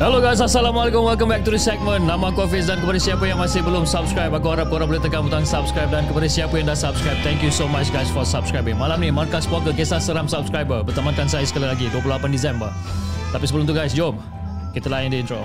Hello guys, Assalamualaikum. Welcome back to the segment. Nama aku Hafiz dan kepada siapa yang masih belum subscribe, aku harap korang boleh tekan butang subscribe dan kepada siapa yang dah subscribe, thank you so much guys for subscribing. Malam ni, Markas Poker Kisah Seram Subscriber bertemankan saya sekali lagi, 28 Disember. Tapi sebelum tu guys, jom kita layan di intro.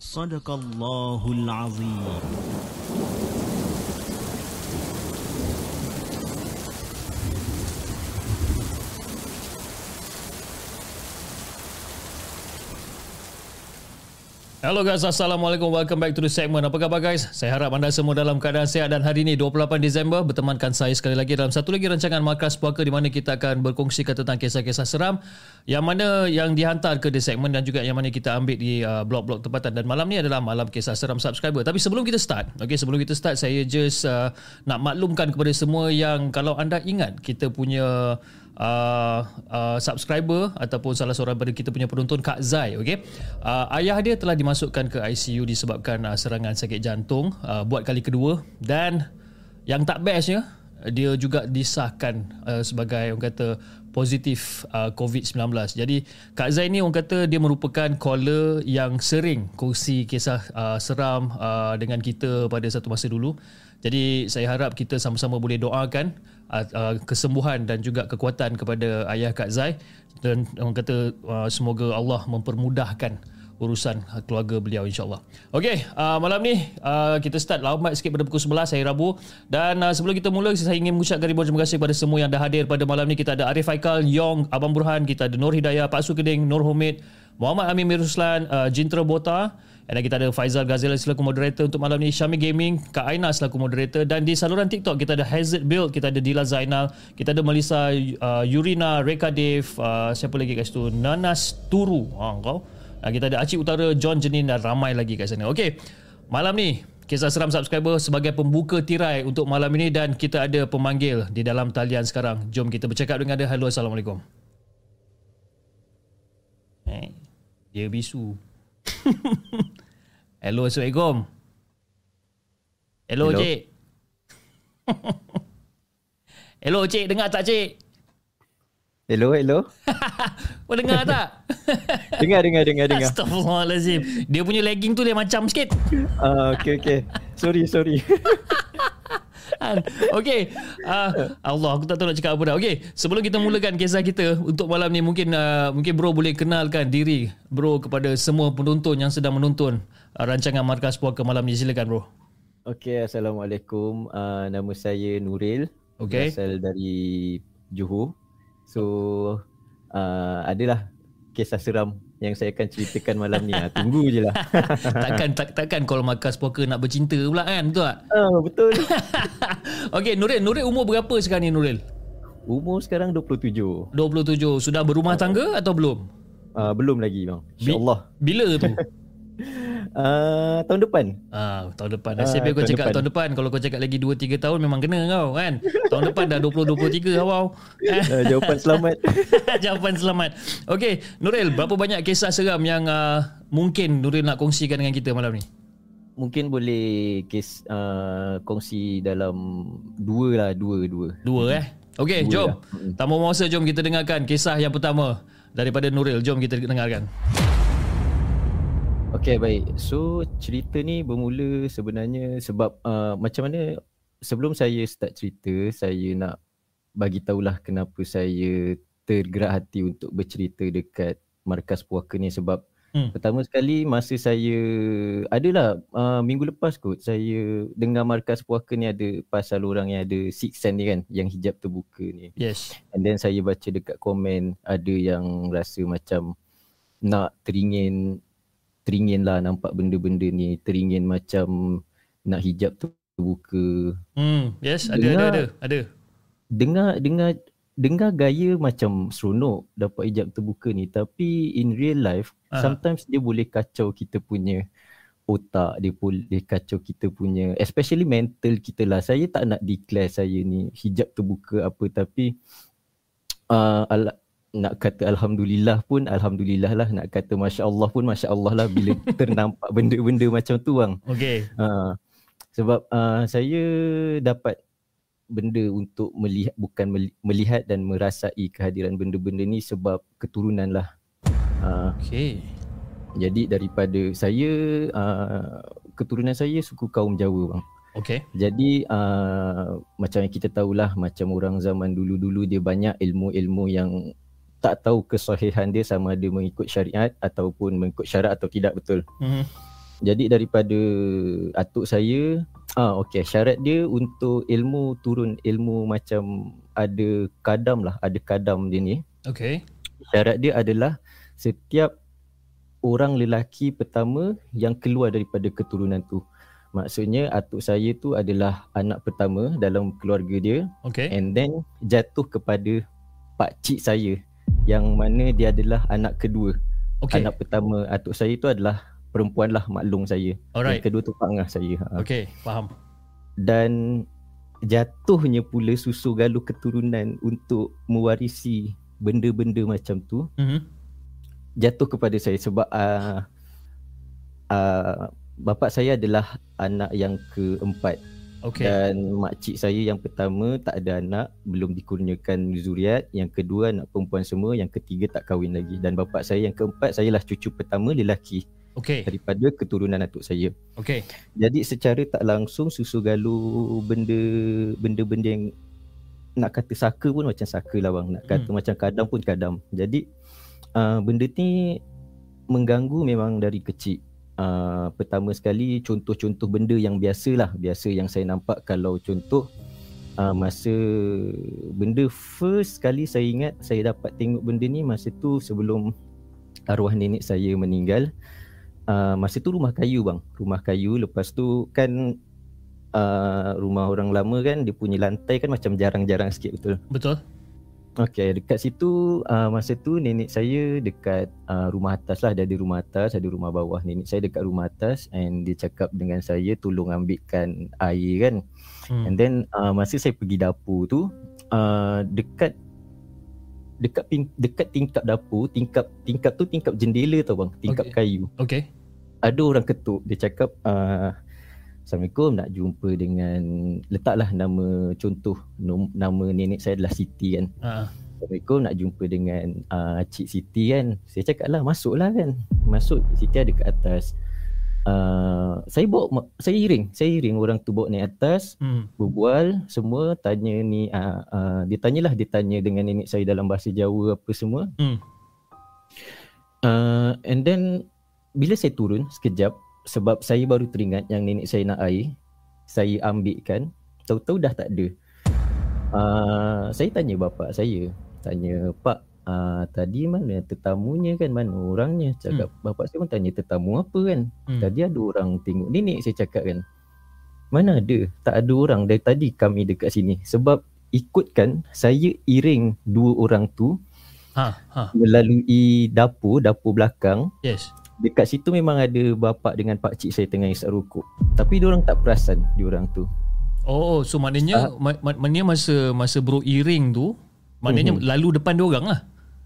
صدق الله العظيم. Hello guys, Assalamualaikum. Welcome back to the segment. Apa khabar guys? Saya harap anda semua dalam keadaan sihat dan hari ini 28 Disember bertemankan saya sekali lagi dalam satu lagi rancangan Markas Puaka di mana kita akan berkongsikan tentang kisah-kisah seram yang mana yang dihantar ke the segment dan juga yang mana kita ambil di uh, blog-blog tempatan dan malam ni adalah malam kisah seram subscriber. Tapi sebelum kita start, okay, sebelum kita start saya just uh, nak maklumkan kepada semua yang kalau anda ingat kita punya uh, uh, subscriber ataupun salah seorang daripada kita punya penonton Kak Zai okey uh, ayah dia telah dimasukkan ke ICU disebabkan uh, serangan sakit jantung uh, buat kali kedua dan yang tak bestnya dia juga disahkan uh, sebagai orang kata positif uh, COVID-19. Jadi Kak Zain ni orang kata dia merupakan caller yang sering kongsi kisah uh, seram uh, dengan kita pada satu masa dulu. Jadi saya harap kita sama-sama boleh doakan uh, uh, kesembuhan dan juga kekuatan kepada ayah Kak Zai dan orang kata uh, semoga Allah mempermudahkan urusan keluarga beliau insyaAllah. Okey, uh, malam ni uh, kita start lambat sikit pada pukul 11 hari Rabu dan uh, sebelum kita mula saya ingin mengucapkan ribuan terima kasih kepada semua yang dah hadir pada malam ni. Kita ada Arif Haikal, Yong, Abang Burhan, kita ada Nur Hidayah, Pak Sukeding, Nur Homid, Muhammad Amin Miruslan, uh, Jintra Bota, dan kita ada Faizal Ghazal selaku moderator untuk malam ni, Syami Gaming, Kak Aina selaku moderator dan di saluran TikTok kita ada Hazard Build, kita ada Dila Zainal, kita ada Melissa uh, Yurina, Reka Dave, uh, siapa lagi kat situ? Nanas Turu. Ha, kau? Uh, kita ada Acik Utara, John Jenin dan ramai lagi kat sana. Okey, malam ni Kisah Seram Subscriber sebagai pembuka tirai untuk malam ini dan kita ada pemanggil di dalam talian sekarang. Jom kita bercakap dengan dia. Halo, Assalamualaikum. Eh, dia bisu. Hello, Assalamualaikum. Hello, Hello. Cik. Hello, Cik. Dengar tak, Cik? Hello, hello. Kau dengar tak? Dengar, dengar, dengar, dengar. Astaghfirullahalazim. Dia punya lagging tu dia macam sikit. Ah, okay, okay. Sorry, sorry. Kan? Okay. Uh, Allah, aku tak tahu nak cakap apa dah. Okay. Sebelum kita mulakan kisah kita untuk malam ni mungkin uh, mungkin bro boleh kenalkan diri bro kepada semua penonton yang sedang menonton uh, rancangan Markas Puaka malam ni. Silakan bro. Okay, Assalamualaikum. Uh, nama saya Nuril. Okay. Berasal dari Johor. So, uh, adalah kisah seram yang saya akan ceritakan malam ni. Ah, tunggu je lah. takkan tak, takkan kalau Markas Puaka nak bercinta pula kan? Betul tak? ah, betul. okay, Nuril. Nuril umur berapa sekarang ni Nuril? Umur sekarang 27. 27. Sudah berumah tangga atau belum? Uh, belum lagi bang. Bi- InsyaAllah. Bila tu? Uh, tahun depan. Ah, tahun depan. Nasib Ah, baik kau tahun cakap depan. tahun depan. Kalau kau cakap lagi 2 3 tahun memang kena kau kan. tahun depan dah 20 23 awal. Eh, Uh, jawapan selamat. Jawapan selamat. Okey, Nuril, berapa banyak kisah seram yang uh, mungkin Nuril nak kongsikan dengan kita malam ni? Mungkin boleh kes uh, kongsi dalam dua lah, dua, dua. Dua eh. Okey, jom. lah. Mm. Tanpa masa jom kita dengarkan kisah yang pertama daripada Nuril. Jom kita dengarkan. Okay baik. So cerita ni bermula sebenarnya sebab uh, macam mana sebelum saya start cerita saya nak bagi tahulah kenapa saya tergerak hati untuk bercerita dekat markas puaka ni sebab Hmm. pertama sekali masa saya adalah uh, minggu lepas kot saya dengar markas puaka ni ada pasal orang yang ada six sense ni kan yang hijab terbuka ni. Yes. And then saya baca dekat komen ada yang rasa macam nak teringin teringin lah nampak benda-benda ni teringin macam nak hijab tu terbuka Hmm, yes, ada ada Dengar- ada. Ada. dengar dengar dengar gaya macam seronok dapat hijab terbuka ni tapi in real life Aha. sometimes dia boleh kacau kita punya otak dia boleh kacau kita punya especially mental kita lah saya tak nak declare saya ni hijab terbuka apa tapi uh, nak kata alhamdulillah pun alhamdulillah lah nak kata masya-Allah pun masya-Allah lah bila ternampak benda-benda macam tu bang Okey. uh, sebab uh, saya dapat benda untuk melihat bukan meli- melihat dan merasai kehadiran benda-benda ni sebab keturunan lah uh, Okey. jadi daripada saya uh, keturunan saya suku kaum Jawa bang Okey. jadi uh, macam yang kita tahulah macam orang zaman dulu-dulu dia banyak ilmu-ilmu yang tak tahu kesahihan dia sama ada mengikut syariat ataupun mengikut syarat atau tidak betul. Mhm. Jadi daripada atuk saya, ah okey syarat dia untuk ilmu turun ilmu macam ada kadam lah, ada kadam dia ni. Okey. Syarat dia adalah setiap orang lelaki pertama yang keluar daripada keturunan tu. Maksudnya atuk saya tu adalah anak pertama dalam keluarga dia Okey. and then jatuh kepada pak cik saya yang mana dia adalah anak kedua. Okey. Anak pertama atuk saya tu adalah perempuan lah maklum saya. Alright. Yang kedua tu pak ngah saya. Ha. Okey, faham. Dan jatuhnya pula susu galuh keturunan untuk mewarisi benda-benda macam tu Mhm. jatuh kepada saya sebab uh, uh, bapa saya adalah anak yang keempat Okey. dan makcik saya yang pertama tak ada anak belum dikurniakan zuriat. Yang kedua anak perempuan semua. Yang ketiga tak kahwin lagi. Dan bapa saya yang keempat saya lah cucu pertama lelaki Okey. daripada keturunan atuk saya. Okey. jadi secara tak langsung susu galuh benda benda-benda yang nak kata saka pun macam saka lah bang. Nak kata macam kadam pun kadam. Jadi uh, benda ni mengganggu memang dari kecil uh, pertama sekali contoh-contoh benda yang biasa lah biasa yang saya nampak kalau contoh uh, masa benda first sekali saya ingat saya dapat tengok benda ni masa tu sebelum arwah nenek saya meninggal. Uh, masa tu rumah kayu bang. Rumah kayu. Lepas tu kan uh, rumah orang lama kan dia punya lantai kan macam jarang-jarang sikit betul? Betul? Okay, dekat situ uh, masa tu nenek saya dekat uh, rumah atas lah. Dia ada rumah atas, ada rumah bawah. Nenek saya dekat rumah atas and dia cakap dengan saya tolong ambilkan air kan. Hmm. And then uh, masa saya pergi dapur tu uh, dekat dekat pin, dekat tingkap dapur, tingkap tingkap tu tingkap jendela tau bang, tingkap Okay. kayu. Okey. Ada orang ketuk, dia cakap uh, Assalamualaikum nak jumpa dengan letaklah nama contoh nama nenek saya adalah Siti kan. Ha. Assalamualaikum nak jumpa dengan uh, Cik Siti kan. Saya cakap lah masuklah kan. Masuk Siti ada kat atas. Uh, saya bawa saya iring, saya iring orang tu bawa naik atas, Hmm. berbual semua tanya ni uh, uh, dia tanyalah dia tanya dengan nenek saya dalam bahasa Jawa apa semua. Hmm. Uh, and then bila saya turun sekejap sebab saya baru teringat yang nenek saya nak air, saya ambilkan, tahu-tahu dah tak ada. Uh, saya tanya bapa saya, tanya pak uh, tadi mana tetamunya kan mana orangnya cakap hmm. bapa saya pun tanya tetamu apa kan Hmm. tadi ada orang tengok nenek saya cakap kan mana ada tak ada orang dari tadi kami dekat sini sebab ikutkan saya iring dua orang tu Ha. Ha. melalui dapur dapur belakang Yes. Dekat situ memang ada bapa dengan pak cik saya tengah isap rokok tapi dia orang tak perasan dia orang tu Oh, so maknanya Ah. ma- ma- maknanya masa masa bro iring tu maknanya Mhm. lalu depan dia orang lah.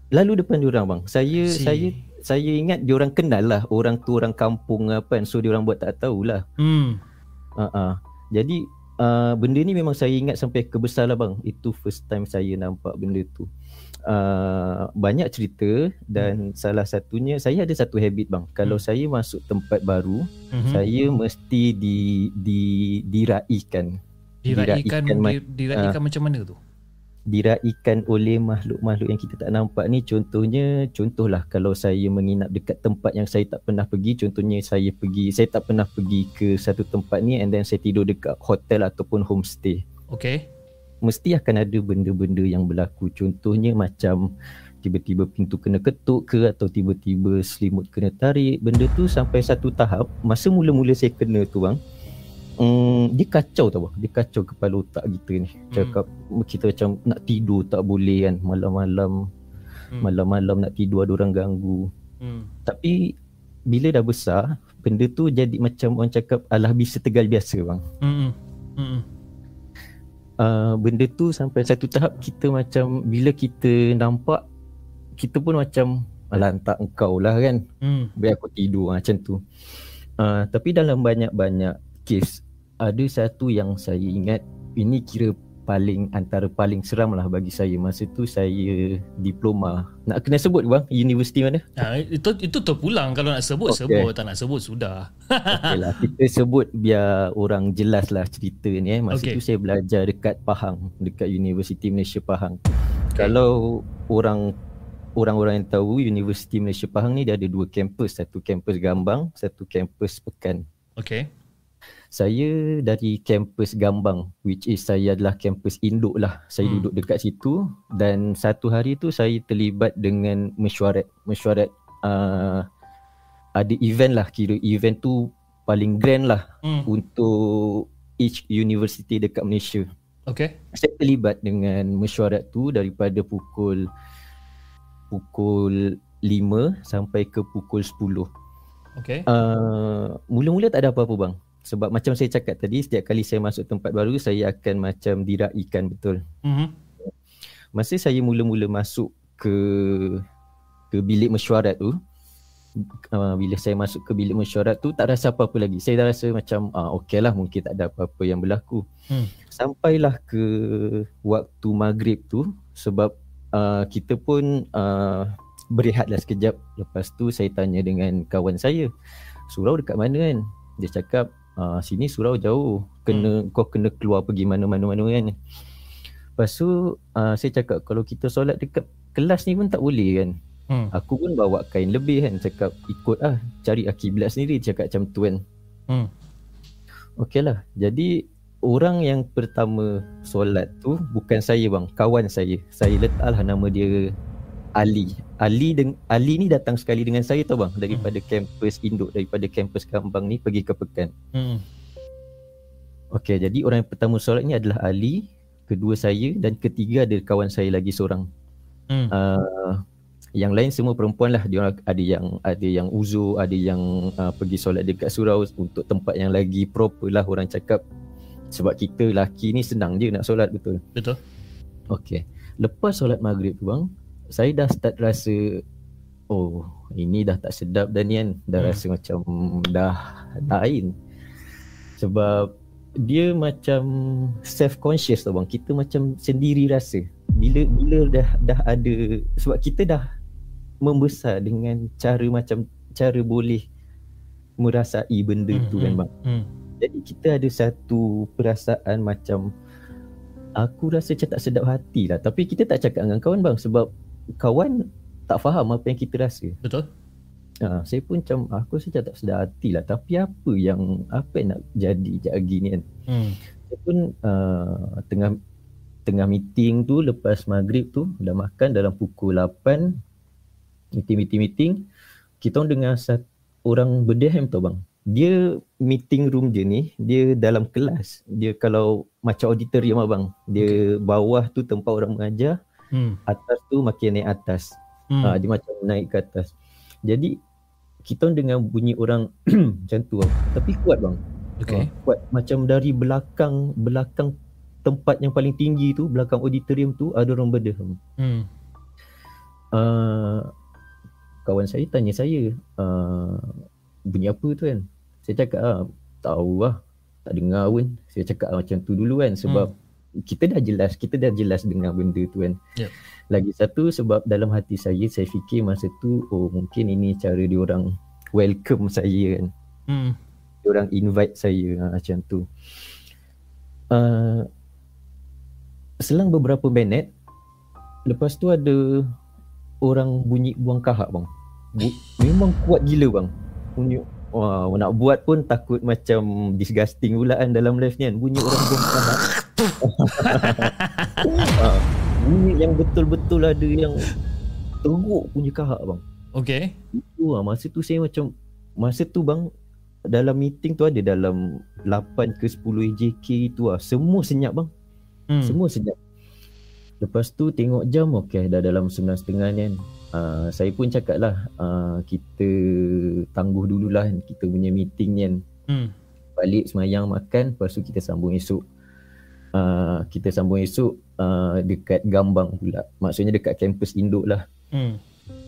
lalu depan dia orang bang saya Si. saya saya ingat dia orang kenal lah orang tu orang kampung apa kan so dia orang buat tak tahulah Hmm. uh-uh. jadi uh, benda ni memang saya ingat sampai kebesar lah bang itu first time saya nampak benda tu uh, banyak cerita dan salah satunya saya ada satu habit bang kalau Hmm. saya masuk tempat baru Mhm. saya mesti di di diraikan diraikan diraikan di- diraikan macam mana tu? diraikan oleh makhluk-makhluk yang kita tak nampak ni contohnya contohlah kalau saya menginap dekat tempat yang saya tak pernah pergi contohnya saya pergi saya tak pernah pergi ke satu tempat ni and then saya tidur dekat hotel ataupun homestay Okay. Mesti akan ada benda-benda yang berlaku contohnya macam tiba-tiba pintu kena ketuk ke atau tiba-tiba selimut kena tarik benda tu sampai satu tahap masa mula-mula saya kena tu bang mm, dia kacau tau bang dia kacau kepala otak kita ni cakap kita macam nak tidur tak boleh kan malam-malam Hmm. malam-malam nak tidur ada orang ganggu Hmm. tapi bila dah besar benda tu jadi macam orang cakap alah bisa tegal biasa bang Hmm. Hmm. Uh, benda tu sampai satu tahap kita macam bila kita nampak kita pun macam alah tak engkau lah kan Hmm. biar aku tidur macam tu uh, tapi dalam banyak-banyak kes ada satu yang saya ingat ini kira paling antara paling seram lah bagi saya. Masa tu saya diploma. Nak kena sebut bang? Universiti mana? Ha, itu itu terpulang. Kalau nak sebut Okay. sebut. Tak nak sebut sudah. Okey lah. Kita sebut biar orang jelas lah cerita ni eh. Masa Okey. tu saya belajar dekat Pahang dekat Universiti Malaysia Pahang. Kalau orang orang-orang yang tahu Universiti Malaysia Pahang ni dia ada dua kampus. Satu kampus Gambang satu kampus Pekan. Okay. Saya dari kampus Gambang which is saya adalah kampus induk lah saya Hmm. duduk dekat situ dan satu hari tu saya terlibat dengan mesyuarat mesyuarat uh, ada event lah kira event tu paling grand lah Hmm. untuk each university dekat Malaysia Okay. saya terlibat dengan mesyuarat tu daripada pukul pukul 5 sampai ke pukul 10 Okay. Uh, mula-mula tak ada apa-apa bang. Sebab macam saya cakap tadi, setiap kali saya masuk tempat baru, saya akan macam diraikan betul. Mhm. Masa saya mula-mula masuk ke ke bilik mesyuarat tu, uh, bila saya masuk ke bilik mesyuarat tu, tak rasa apa-apa lagi. Saya dah rasa macam, ah, okey lah mungkin tak ada apa-apa yang berlaku. Hmm. Sampailah ke waktu maghrib tu, sebab uh, kita pun uh, berehatlah sekejap. Lepas tu saya tanya dengan kawan saya, surau dekat mana kan? Dia cakap, ah, sini surau jauh. Kena kau kena keluar pergi mana-mana-mana kan. Lepas tu uh, saya cakap kalau kita solat dekat kelas ni pun tak boleh kan. Hmm. Aku pun bawa kain lebih kan. Cakap ikut ah cari akiblat sendiri. Cakap macam tu kan. Hmm. Okey lah. Jadi orang yang pertama solat tu bukan saya bang. Kawan saya. Saya letaklah nama dia Ali. Ali deng Ali ni datang sekali dengan saya tau bang. Daripada kampus induk. Daripada kampus Kambang ni pergi ke Pekan. Hmm. Okey, jadi orang yang pertama solat ni adalah Ali, kedua saya dan ketiga ada kawan saya lagi seorang. Hmm. Uh, yang lain semua perempuan lah. Dia ada yang ada yang uzur, ada yang uh, pergi solat dekat surau untuk tempat yang lagi proper lah orang cakap. Sebab kita lelaki ni senang je nak solat betul. Betul. Okey. Lepas solat maghrib tu bang, saya dah start rasa oh, ini dah tak sedap dah ni kan. Dah Hmm. rasa macam dah lain. Sebab dia macam self conscious tau bang. Kita macam sendiri rasa. Bila bila dah dah ada sebab kita dah membesar dengan cara macam cara boleh merasai benda Hmm, tu kan hmm, bang. Hmm. Jadi kita ada satu perasaan macam aku rasa macam tak sedap hati lah. Tapi kita tak cakap dengan kawan bang sebab kawan tak faham apa yang kita rasa. Betul? Ha, saya pun macam aku macam tak sedar hati lah. Tapi apa yang apa yang nak jadi jagi ni kan? Hmm. saya pun uh, tengah tengah meeting tu lepas maghrib tu dah makan dalam pukul 8 meeting meeting meeting. Kita orang dengar satu orang berdehem tau bang. Dia meeting room je ni dia dalam kelas. Dia kalau macam auditorium abang dia bawah tu tempat orang mengajar Hmm. atas tu makin naik atas Hmm. Ha, dia macam naik ke atas. Jadi kita dengar bunyi orang macam tu bang. Tapi kuat bang. Okay. Ha, kuat macam dari belakang belakang tempat yang paling tinggi tu, belakang auditorium tu ada orang berdehem. Hmm. Uh, kawan saya tanya saya, uh, bunyi apa tu kan? Saya cakap ah, tahu lah. Tak dengar pun. Saya cakap ah, macam tu dulu kan sebab kita dah jelas, kita dah jelas dengar benda tu kan. Yep. Lagi satu sebab dalam hati saya saya fikir masa tu oh mungkin ini cara dia orang welcome saya kan. Hmm. Dia orang invite saya ha, macam tu. Uh, selang beberapa minit lepas tu ada orang bunyi buang kahak bang. Bu- memang kuat gila bang. Bunyi wah nak buat pun takut macam disgusting pula kan dalam live ni kan. Bunyi orang buang kahak. Bunyi yang betul-betul ada yang teruk punya kahak bang. Okay. Itu lah masa tu saya macam masa tu bang dalam meeting tu ada dalam 8 ke 10 AJK tu lah. Semua senyap bang. Hmm. Semua senyap. Lepas tu tengok jam okey dah dalam 9.30 ni kan. Uh, saya pun cakap lah uh, kita tangguh dululah kan kita punya meeting ni kan. Hmm. Balik semayang makan lepas tu kita sambung esok. Uh, kita sambung esok uh, dekat Gambang pula. Maksudnya dekat kampus induk lah. Hmm.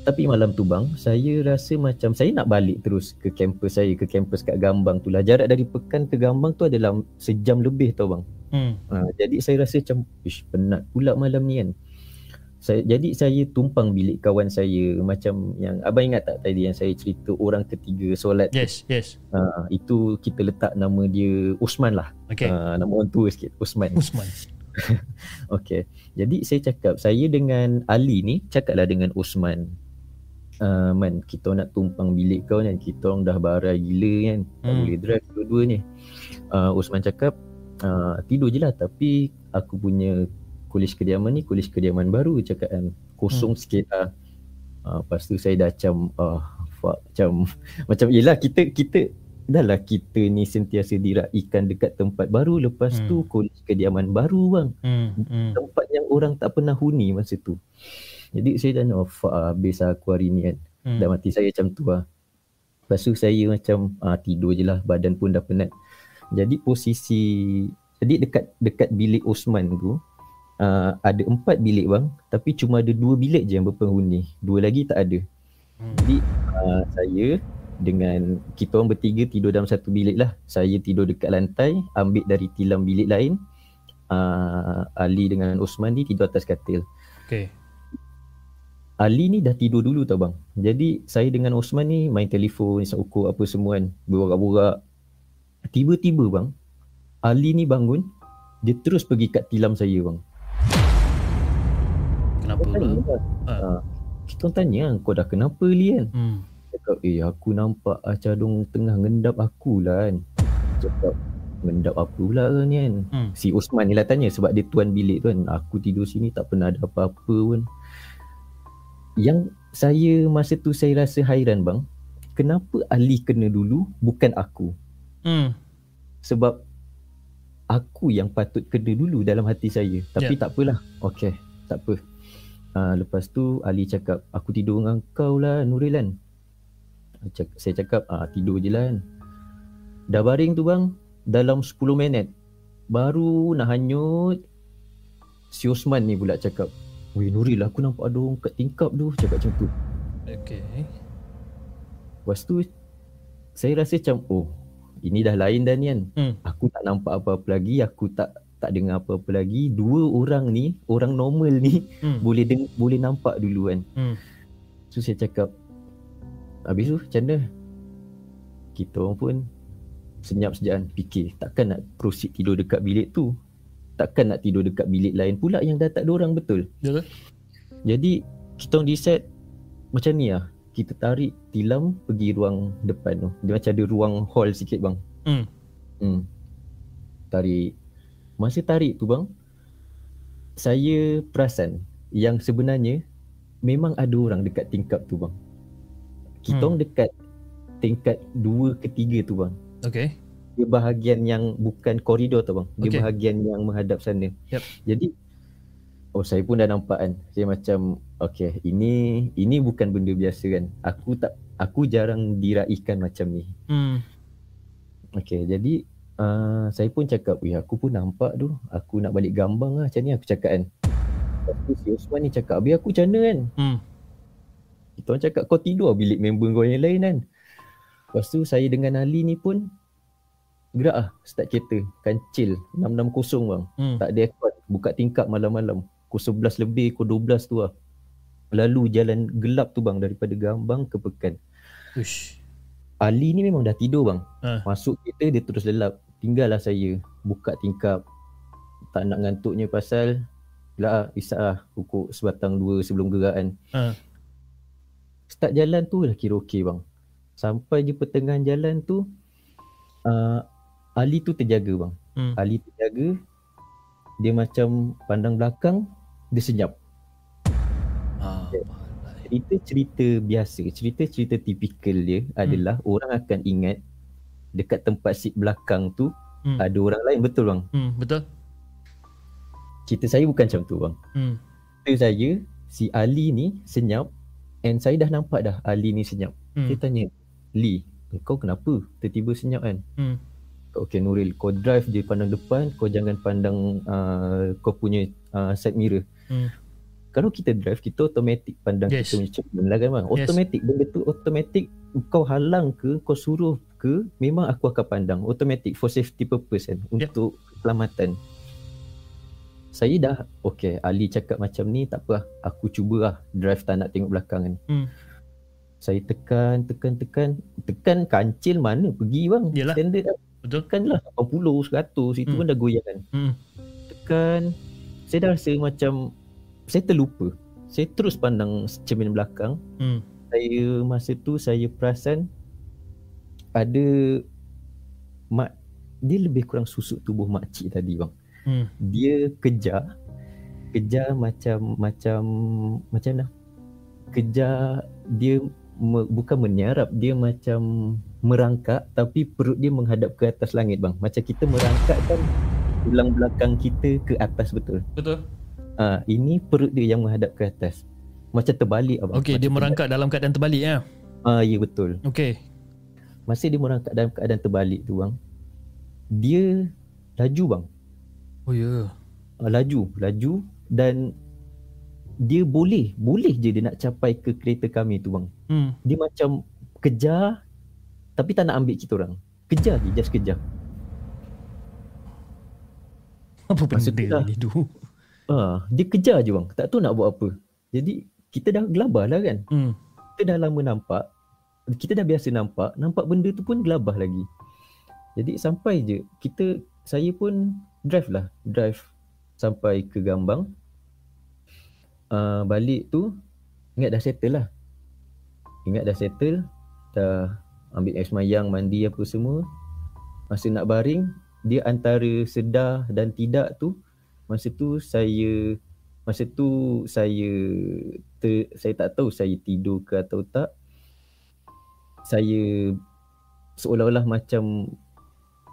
Tapi malam tu bang, saya rasa macam saya nak balik terus ke kampus saya, ke kampus kat Gambang tu lah. Jarak dari Pekan ke Gambang tu adalah sejam lebih tau bang. Hmm. Ha, jadi saya rasa macam, ish penat pula malam ni kan. Saya, jadi saya tumpang bilik kawan saya macam yang abang ingat tak tadi yang saya cerita orang ketiga solat Yes, yes. ha, itu kita letak nama dia Usman lah Okay. ha, nama orang tua sikit Usman Usman. Okay. Jadi saya cakap, saya dengan Ali ni cakaplah dengan Usman. Uh, man, kita nak tumpang bilik kau kan. Kita orang dah barai gila kan. Tak Hmm. boleh drive dua-dua ni. Uh, Usman cakap, uh, tidur je lah. Tapi aku punya kolej kediaman ni, kolej kediaman baru cakap kan. Kosong sikit lah. Uh, lepas tu saya dah macam, ah, fuck. Macam, macam yelah kita, kita, dah lah kita ni sentiasa diraikan dekat tempat baru. Lepas Hmm. tu kolej kediaman baru bang Hmm. Hmm. tempat yang orang tak pernah huni masa tu. Jadi saya dah oh fuck lah, habis aku hari ni kan. Hmm. Dah mati saya macam tu lah. Lepas tu saya macam ah, tidur je lah, badan pun dah penat. Jadi posisi, jadi dekat dekat bilik Osman tu, ah, ada empat bilik bang, tapi cuma ada dua bilik je yang berpenghuni. Dua lagi tak ada. Hmm. Jadi ah, saya dengan kita orang bertiga tidur dalam satu bilik lah. Saya tidur dekat lantai, ambil dari tilam bilik lain. Uh, Ali dengan Osman ni tidur atas katil. Okay. Ali ni dah tidur dulu tau bang. Jadi saya dengan Osman ni main telefon, isap ukur apa semua kan. Borak-borak. Tiba-tiba bang, Ali ni bangun, dia terus pergi kat tilam saya bang. Tanya. Ha. Ah, kita tanya kau dah kenapa Ali kan? Hmm. Cakap eh aku nampak Acadong tengah ngendap aku lah kan. Cakap ngendap apa pula ke ni kan. Hmm. Si Osman ni lah tanya sebab dia tuan bilik tu kan. Aku tidur sini tak pernah ada apa-apa pun. Yang saya masa tu saya rasa hairan bang. Kenapa Ali kena dulu bukan aku? Hmm. Sebab aku yang patut kena dulu dalam hati saya. Tapi Ya. tak apalah. Okey, tak apa. Uh, lepas tu Ali cakap, aku tidur dengan kau lah Nuril kan. Cak- Saya cakap, ah, tidur je lah kan. Dah baring tu bang, dalam 10 minit. Baru nak hanyut, si Osman ni pula cakap, Weh Nuril aku nampak ada orang kat tingkap tu. Cakap macam tu. Okay. Lepas tu, saya rasa macam, oh, ini dah lain dah ni kan. Hmm. Aku tak nampak apa-apa lagi, aku tak tak dengar apa-apa lagi. Dua orang ni, orang normal ni Hmm. boleh deng- boleh nampak dulu kan. Hmm. So saya cakap Habis tu macam mana Kita orang pun Senyap sejak Fikir takkan nak proceed tidur dekat bilik tu Takkan nak tidur dekat bilik lain pula Yang dah tak ada orang betul Betul? Jadi Kita orang decide Macam ni lah Kita tarik tilam Pergi ruang depan tu Dia macam ada ruang hall sikit bang Hmm. Hmm. Tarik. Masa tarik tu bang, saya perasan yang sebenarnya memang ada orang dekat tingkap tu bang. Kita Hmm. orang dekat tingkat dua ketiga tu bang. Okay. Dia bahagian yang bukan koridor tu bang. Dia Okey. bahagian yang menghadap sana. Yep. Jadi oh saya pun dah nampak kan. Saya macam okay ini ini bukan benda biasa kan. Aku tak aku jarang diraikan macam ni. Hmm. Okay, jadi uh, saya pun cakap, weh aku pun nampak tu. Aku nak balik gambang lah macam ni aku cakap kan. Lepas tu si Osman ni cakap, habis aku macam mana kan? Hmm. Kita orang cakap kau tidur lah bilik member kau yang lain kan. Lepas tu saya dengan Ali ni pun gerak lah start kereta. Kancil 660 bang. Hmm. Tak ada aircon. Buka tingkap malam-malam. Pukul 11 lebih, pukul 12 tu lah. Lalu jalan gelap tu bang daripada Gambang ke Pekan. Ush. Ali ni memang dah tidur bang. Ha. Masuk kereta dia terus lelap. Tinggallah saya buka tingkap. Tak nak ngantuknya pasal lah isak lah pukul sebatang dua sebelum gerak kan. Ha. Start jalan tu dah kira okey bang. Sampai je pertengahan jalan tu uh, Ali tu terjaga bang. Hmm. Ali terjaga. Dia macam pandang belakang dia senyap. Ah, cerita-cerita biasa, cerita-cerita tipikal dia adalah orang akan ingat dekat tempat seat belakang tu Hmm. ada orang lain betul bang. Hmm. Betul? Cerita saya bukan macam tu bang. Hmm. Cerita saya si Ali ni senyap and saya dah nampak dah Ali ni senyap. Hmm. Saya tanya, "Lee, kau kenapa tiba-tiba senyap kan?" Hmm. Okay Nuril, kau drive je pandang depan, kau jangan pandang uh, kau punya uh, side mirror. Hmm. Kalau kita drive, kita automatic pandang Yes. kita punya cermin lah kan bang. Yes. Automatic, benda tu automatic kau halang ke, kau suruh ke, memang aku akan pandang. Automatic for safety purpose kan, Yep. untuk keselamatan. Saya dah, okay Ali cakap macam ni, tak apa Aku cubalah drive tak nak tengok belakang kan. Hmm. Saya tekan, tekan, tekan. Tekan kancil mana pergi bang. Yelah. Standard lah. Betul? Tekan lah 80, 100. Itu Hmm. pun dah goyang kan. Hmm. Tekan. Saya dah rasa macam saya terlupa. Saya terus pandang cermin belakang. Hmm. Saya masa tu saya perasan ada mak dia lebih kurang susuk tubuh makcik tadi bang. Hmm. Dia kejar kejar macam macam macam mana? Kejar dia me, bukan menyarap, dia macam merangkak tapi perut dia menghadap ke atas langit bang. Macam kita merangkak kan tulang belakang kita ke atas betul. Betul? Ah ini perut dia yang menghadap ke atas. Macam terbalik abang. Okey, dia merangkak dalam keadaan terbalik ya. Ah ya betul. Okey. Masa dia merangkak dalam keadaan terbalik tu bang. Dia laju bang. Oh ya. Yeah. Ah, laju, laju dan dia boleh, boleh je dia nak capai ke kereta kami tu bang. Hmm. Dia macam kejar tapi tak nak ambil kita orang. Kejar je, just kejar. Apa benda tu lah. ni tu? Ah, dia kejar je bang. Tak tahu nak buat apa. Jadi kita dah gelabah lah kan. Hmm. Kita dah lama nampak. Kita dah biasa nampak. Nampak benda tu pun gelabah lagi. Jadi sampai je. Kita, saya pun drive lah. Drive sampai ke Gambang. Uh, balik tu, ingat dah settle lah. Ingat dah settle. Dah ambil air semayang, mandi apa semua. Masa nak baring, dia antara sedar dan tidak tu. Masa tu saya masa tu saya ter, saya tak tahu saya tidur ke atau tak saya seolah-olah macam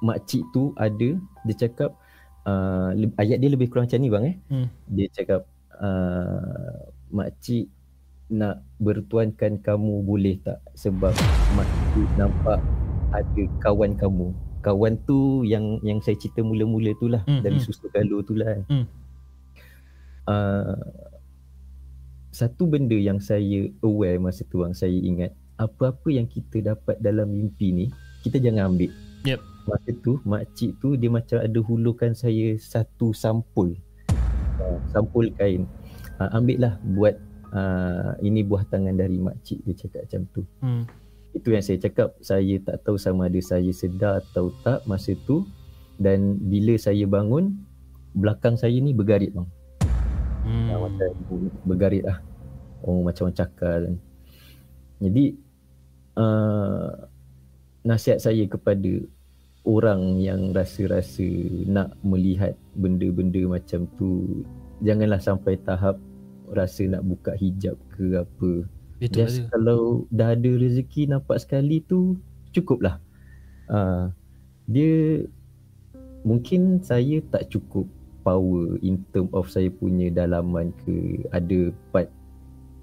makcik tu ada dia cakap uh, ayat dia lebih kurang macam ni bang eh Hmm. dia cakap uh, makcik nak bertuankan kamu boleh tak sebab makcik nampak ada kawan kamu kawan tu yang yang saya cerita mula-mula tu lah Hmm, dari hmm. susu galuh tu lah kan. Hmm. Uh, satu benda yang saya aware masa tu bang saya ingat apa-apa yang kita dapat dalam mimpi ni kita jangan ambil Yep. Masa tu makcik tu dia macam ada hulurkan saya satu sampul. Uh, sampul kain. Uh, ambil lah buat uh, ini buah tangan dari makcik dia cakap macam tu. Hmm. Itu yang saya cakap saya tak tahu sama ada saya sedar atau tak masa tu dan bila saya bangun belakang saya ni bergarit bang. Hmm. Macam bergarit lah. Oh macam orang cakar. Jadi uh, nasihat saya kepada orang yang rasa-rasa nak melihat benda-benda macam tu janganlah sampai tahap rasa nak buka hijab ke apa. Betul Just ada. kalau dah ada rezeki nampak sekali tu cukuplah. Uh, dia mungkin saya tak cukup power in term of saya punya dalaman ke ada part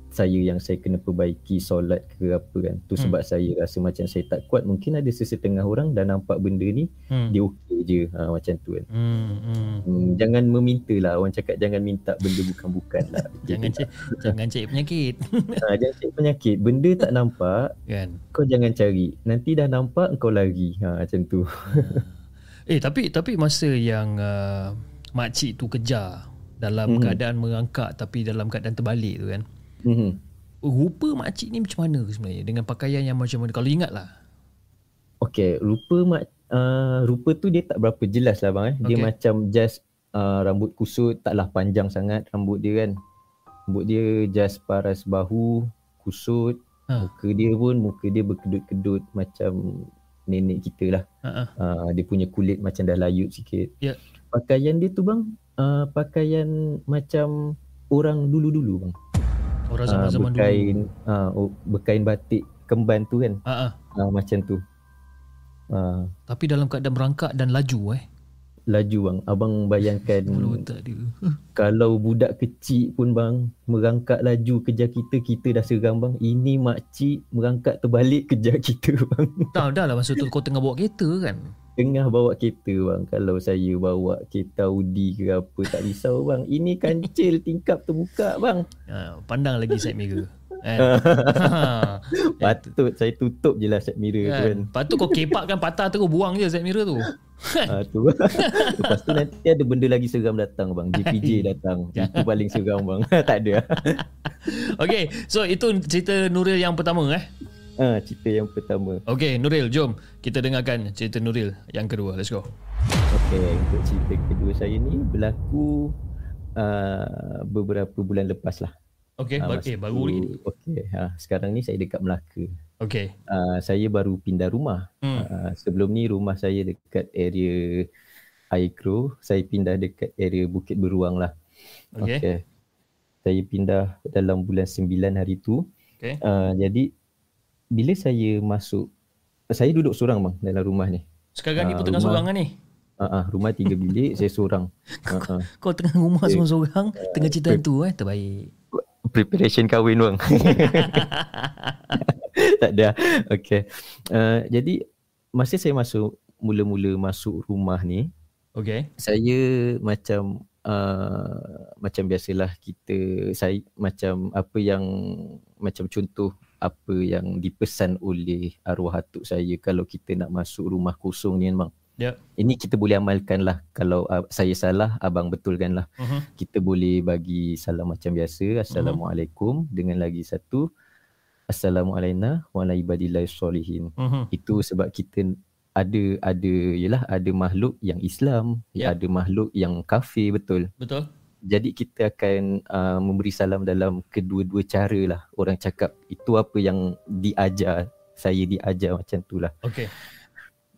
saya yang saya kena perbaiki solat ke apa kan tu Hmm. sebab saya rasa macam saya tak kuat mungkin ada sesetengah orang dah nampak benda ni Hmm. dia okey je ha, macam tu kan Hmm. hmm. hmm, jangan meminta lah orang cakap jangan minta benda bukan-bukan lah Jangan cari, jangan cari penyakit ha, jangan cari penyakit benda tak nampak kan. kau jangan cari nanti dah nampak kau lari ha, macam tu Eh tapi tapi masa yang uh, makcik tu kejar dalam Mhm. keadaan merangkak tapi dalam keadaan terbalik tu kan. Hmm. Rupa makcik ni macam mana sebenarnya dengan pakaian yang macam mana kalau ingat lah. Okay, rupa mak uh, rupa tu dia tak berapa jelas lah bang eh. Dia Okay. macam just uh, rambut kusut, taklah panjang sangat rambut dia kan. Rambut dia just paras bahu, kusut. Ha. Muka dia pun muka dia berkedut-kedut macam nenek kita lah. Ha ah. Uh, dia punya kulit macam dah layut sikit. Ya. Pakaian dia tu bang, uh, pakaian macam orang dulu-dulu bang. Orang zaman-zaman dulu. berkain, uh, oh, berkain batik kemban tu kan. Ah. Uh, macam tu. Uh, Tapi dalam keadaan merangkak dan laju eh. laju bang. Abang bayangkan kalau budak kecil pun bang merangkak laju kejar kita, kita dah seram bang. Ini makcik merangkak terbalik kejar kita bang. Dah dah lah masa tu kau tengah bawa kereta kan. Tengah bawa kereta bang. Kalau saya bawa kereta Audi ke apa tak risau bang. Ini kancil tingkap terbuka bang. Ha, pandang lagi side mirror. Kan? Ha. Patut saya tutup je lah set mirror tu kan. kan. Tu kau kepak kan patah terus buang je side mirror tu. Ha, tu. Lepas tu nanti ada benda lagi seram datang bang. JPJ datang. Itu paling seram bang. tak ada. Okay, so itu cerita Nuril yang pertama eh. Ha, cerita yang pertama. Okay, Nuril, jom kita dengarkan cerita Nuril yang kedua. Let's go. Okay, untuk cerita kedua saya ni berlaku uh, beberapa bulan lepas lah. Okay, Ah, bar- masa eh, baru ni. Okay, ha, sekarang ni saya dekat Melaka. Okay. Uh, saya baru pindah rumah. Hmm. Uh, sebelum ni rumah saya dekat area Aikro. Saya pindah dekat area Bukit Beruang lah. Okay. okay. Saya pindah dalam bulan 9 hari tu. Okay. Uh, jadi bila saya masuk, saya duduk seorang bang dalam rumah ni. Sekarang ni Ah, pun tengah seorang kan ni. Uh, uh, rumah tiga bilik, saya seorang. Uh, uh. Kau tengah rumah Eh. seorang-seorang, tengah cerita tu eh, terbaik. preparation kahwin bang. tak ada. Okay. Uh, jadi masa saya masuk mula-mula masuk rumah ni, Okay. saya macam uh, macam biasalah kita saya macam apa yang macam contoh apa yang dipesan oleh arwah atuk saya kalau kita nak masuk rumah kosong ni bang. Ya. Ini kita boleh amalkan lah kalau uh, saya salah abang betulkan lah Uh-huh. kita boleh bagi salam macam biasa assalamualaikum dengan lagi satu assalamualaikum wa ala ibadillah solihin Uh-huh. itu sebab kita ada ada yalah ada makhluk yang Islam Ya. ada makhluk yang kafir betul Betul? Jadi kita akan uh, memberi salam dalam kedua-dua cara lah orang cakap itu apa yang diajar saya diajar macam tu lah Okay.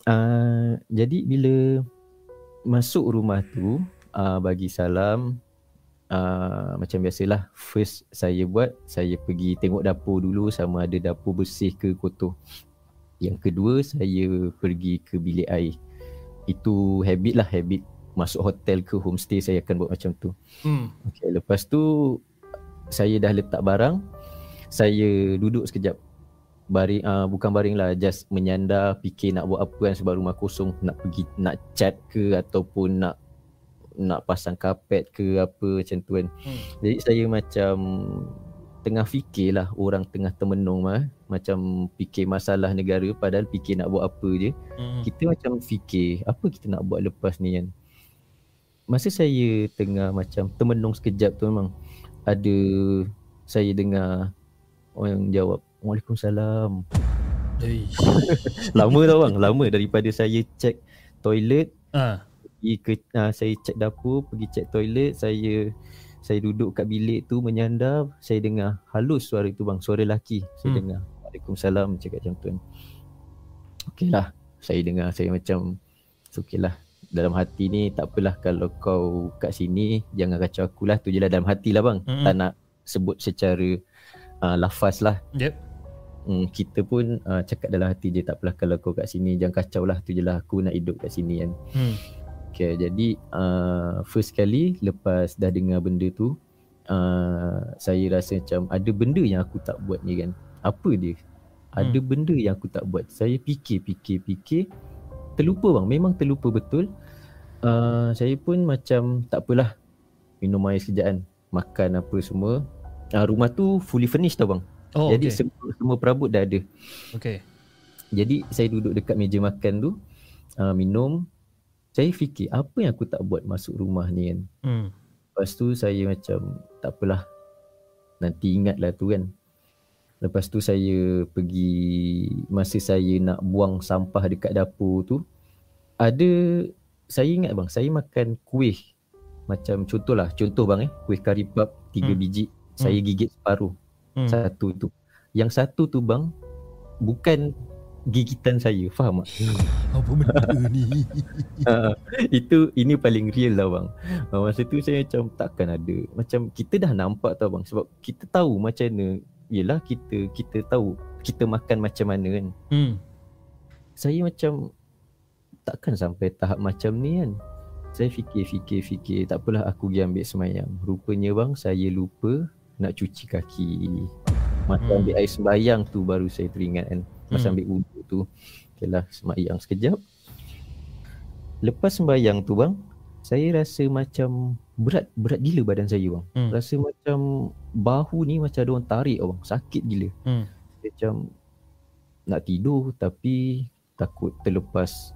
Uh, jadi bila masuk rumah tu uh, bagi salam uh, macam biasalah first saya buat saya pergi tengok dapur dulu sama ada dapur bersih ke kotor. Yang kedua saya pergi ke bilik air. Itu habit lah habit masuk hotel ke homestay saya akan buat macam tu. Hmm. Okay, lepas tu saya dah letak barang, saya duduk sekejap. Baring uh, bukan baring lah, just menyandar fikir nak buat apa kan sebab rumah kosong, nak pergi nak cat ke ataupun nak nak pasang kapet ke apa macam tu kan. Hmm. Jadi saya macam tengah fikir lah orang tengah termenung mah macam fikir masalah negara padahal fikir nak buat apa je Hmm. kita macam fikir apa kita nak buat lepas ni kan masa saya tengah macam termenung sekejap tu memang ada saya dengar orang jawab Waalaikumsalam. Lama tau bang. Lama daripada saya check toilet Ah. pergi ke uh, saya cek dapur pergi cek toilet saya saya duduk kat bilik tu menyandar saya dengar halus suara tu bang. Suara lelaki saya Hmm. dengar Waalaikumsalam cakap macam tu. Okeylah saya dengar saya macam okeylah dalam hati ni tak apalah kalau kau kat sini jangan kacau aku lah tu je lah dalam hati lah bang Mm-mm. tak nak sebut secara uh, lafaz lah Yep. hmm, kita pun uh, cakap dalam hati je tak apalah kalau kau kat sini jangan kacau lah tu je lah aku nak hidup kat sini kan Hmm. Okay, jadi uh, first kali lepas dah dengar benda tu, uh, saya rasa macam ada benda yang aku tak buat ni kan. Apa dia? Ada Hmm. benda yang aku tak buat. Saya fikir, fikir, fikir. Terlupa bang, memang terlupa betul. Uh, saya pun macam tak apalah. Minum air sekejap kan. Makan apa semua. Uh, rumah tu fully furnished tau bang. Oh, jadi okay. semua, semua perabot dah ada. okay. Jadi saya duduk dekat meja makan tu. Uh, minum. Saya fikir apa yang aku tak buat masuk rumah ni kan. Hmm. Lepas tu saya macam tak apalah. Nanti ingatlah tu kan. Lepas tu saya pergi masa saya nak buang sampah dekat dapur tu ada saya ingat bang saya makan kuih macam contohlah contoh bang eh kuih kari puff 3 Hmm. biji saya gigit separuh Hmm. satu tu. Yang satu tu bang bukan gigitan saya faham tak? Apa benda ni? Ah, itu ini paling real lah bang. Uh, masa tu saya macam takkan ada. Macam kita dah nampak tau bang sebab kita tahu macam mana. Yelah kita kita tahu kita makan macam mana kan. Hmm. Saya macam takkan sampai tahap macam ni kan. Saya fikir fikir fikir tak apalah aku pergi ambil semayang. Rupanya bang saya lupa nak cuci kaki. Masa Hmm. ambil air sembayang tu baru saya teringat kan. Masa Hmm. ambil wuduk tu. Okeylah semayang sekejap. Lepas sembayang tu bang, saya rasa macam berat berat gila badan saya bang. Hmm. Rasa macam bahu ni macam ada orang tarik bang, sakit gila. Hmm. Macam nak tidur tapi takut terlepas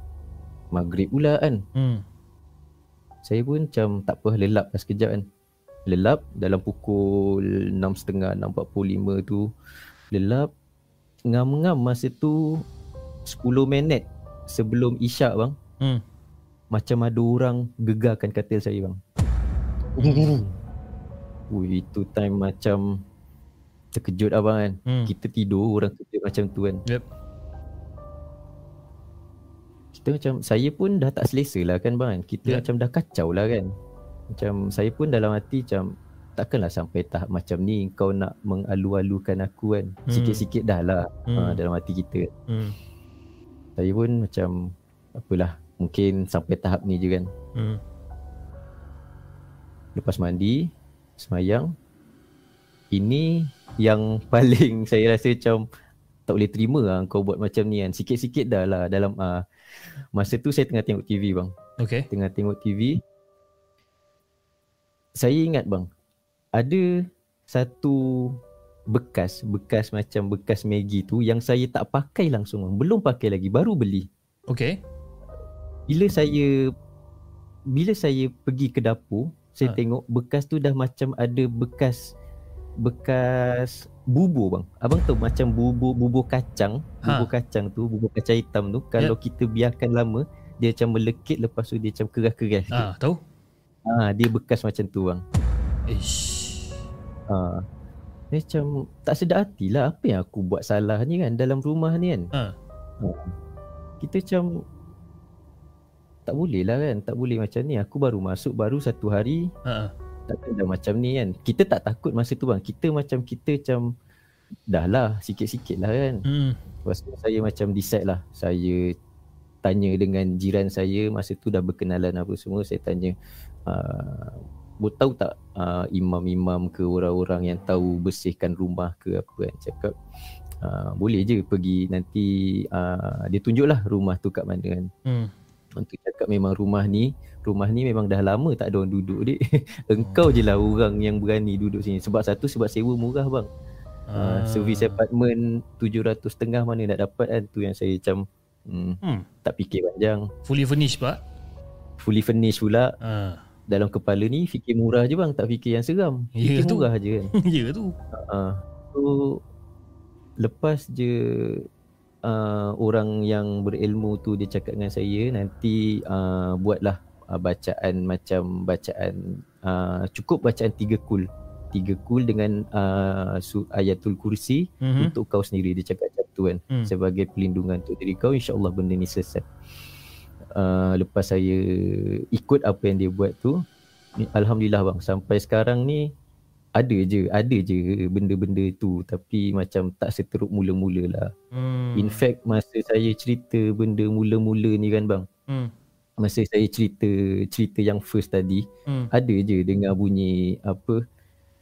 maghrib pula kan. Hmm. Saya pun macam tak apa lelap lah sekejap kan. Lelap dalam pukul 6.30, 6.45 tu. Lelap. Ngam-ngam masa tu 10 minit sebelum isyak bang. Hmm. Macam ada orang gegarkan katil saya bang. Ui, itu time macam terkejut abang kan. Hmm. Kita tidur orang kejut macam tu kan. Yep. Kita macam saya pun dah tak selesa lah kan bang. Kita Ya. macam dah kacau lah kan. Macam saya pun dalam hati macam takkanlah sampai tahap macam ni kau nak mengalu-alukan aku kan. Hmm. Sikit-sikit dah lah Hmm. ha, dalam hati kita. Hmm. Saya pun macam apalah mungkin sampai tahap ni je kan. Hmm. Lepas mandi, semayang. Ini yang paling saya rasa macam tak boleh terima lah kau buat macam ni kan. Sikit-sikit dah lah dalam uh, masa tu saya tengah tengok TV bang. Okay. Tengah tengok TV. Saya ingat bang, ada satu bekas, bekas macam bekas Maggi tu yang saya tak pakai langsung bang. Belum pakai lagi, baru beli. Okay. Bila saya bila saya pergi ke dapur, saya Ha. tengok bekas tu dah macam ada bekas bekas bubur bang. Abang tahu macam bubur bubur kacang, Ha. bubur kacang tu, bubur kacang hitam tu kalau kita biarkan lama dia macam melekit lepas tu dia macam keras-keras. Ah, tahu? Ha, dia bekas macam tu bang. Ish. Ha. Dia macam tak sedar hati lah apa yang aku buat salah ni kan dalam rumah ni kan. Ha. Ha. Kita macam tak boleh lah kan, tak boleh macam ni. Aku baru masuk baru satu hari Ha. Takkan dah macam ni kan. Kita tak takut masa tu bang. Kita macam kita macam dah lah sikit-sikit lah kan. Hmm. Lepas tu saya macam decide lah. Saya tanya dengan jiran saya masa tu dah berkenalan apa semua. Saya tanya uh, tahu tak uh, imam-imam ke orang-orang yang tahu bersihkan rumah ke apa kan cakap uh, boleh je pergi nanti uh, dia tunjuklah rumah tu kat mana kan. Hmm. Untuk cakap memang rumah ni Rumah ni memang dah lama tak ada orang duduk dik. Engkau je lah orang yang berani duduk sini. Sebab satu sebab sewa murah bang. Uh, Servis apartment 700 setengah mana nak dapat kan? Tu yang saya macam hmm, Hmm. Tak fikir panjang. Fully furnished pak. Fully furnished pula. Ah. Dalam kepala ni fikir murah je bang. Tak fikir yang seram. Ya Fikir tu. murah je kan? Ya tu. uh, So Lepas je uh, Orang yang berilmu tu Dia cakap dengan saya Nanti uh, Buatlah uh, Bacaan macam Bacaan uh, Cukup bacaan tiga kul. Tiga kul dengan uh, su- Ayatul kursi Mhm. Untuk kau sendiri. Dia cakap macam tu kan. Hmm. Sebagai pelindungan untuk diri kau InsyaAllah benda ni selesai. Uh, Lepas saya Ikut apa yang dia buat tu Alhamdulillah bang. Sampai sekarang ni ada je ada je benda-benda tu tapi macam tak seteruk mula-mula lah. Hmm. In fact masa saya cerita benda mula-mula ni kan bang. Hmm. Masa saya cerita cerita yang first tadi Hmm. ada je dengar bunyi apa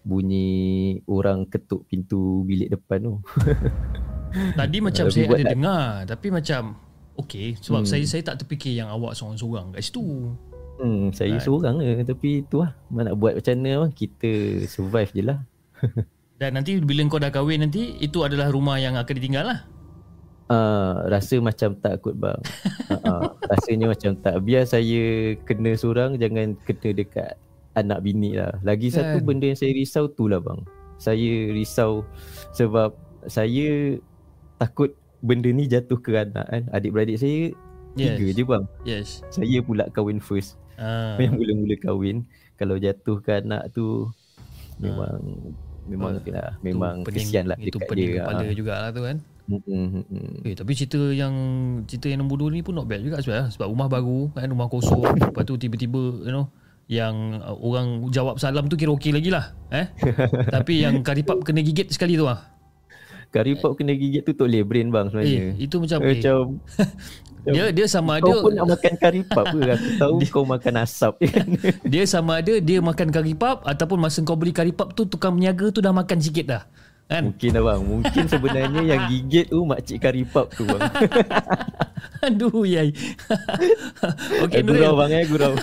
bunyi orang ketuk pintu bilik depan tu. Tadi macam saya ada tak- dengar tapi macam okey sebab Hmm. saya saya tak terfikir yang awak seorang-seorang kat situ. Hmm saya Right. seorang je tapi tu lah mana nak buat macam mana bang kita survive je lah. Dan nanti bila kau dah kahwin nanti itu adalah rumah yang akan ditinggal lah. Uh, rasa macam tak kot bang. uh, uh, rasanya macam tak. Biar saya kena seorang jangan kena dekat anak bini lah. Lagi satu Kan. benda yang saya risau tu lah bang. Saya risau sebab saya takut benda ni jatuh ke anak kan. Adik-beradik saya Yes. tiga je bang. Yes. Saya pula kahwin first. Ah. Yang mula-mula kahwin. Kalau jatuh ke anak tu memang memang Ah, lah, memang pening, kesian lah itu pening dia. kepala Ah. jugalah tu kan. Mm, mm, mm, mm. Eh tapi cerita yang cerita yang nombor 2 ni pun not bad juga sebenarnya sebab rumah baru kan rumah kosong lepas tu tiba-tiba you know yang uh, orang jawab salam tu kira okey lagi lah eh tapi yang karipap kena gigit sekali tu ah Curry pop kena gigit tu tak boleh brain bang sebenarnya. eh itu macam eh, Macam dia dia sama kau ada pun nak makan curry pop ke? Aku tahu kau makan asap kan. dia sama ada dia makan karipap ataupun masa kau beli karipap tu tukang peniaga tu dah makan sikit dah kan Mungkin lah bang. Mungkin sebenarnya yang gigit tu makcik curry pop tu bang. aduh yai okey eh, gurau Nuril bang eh gurau.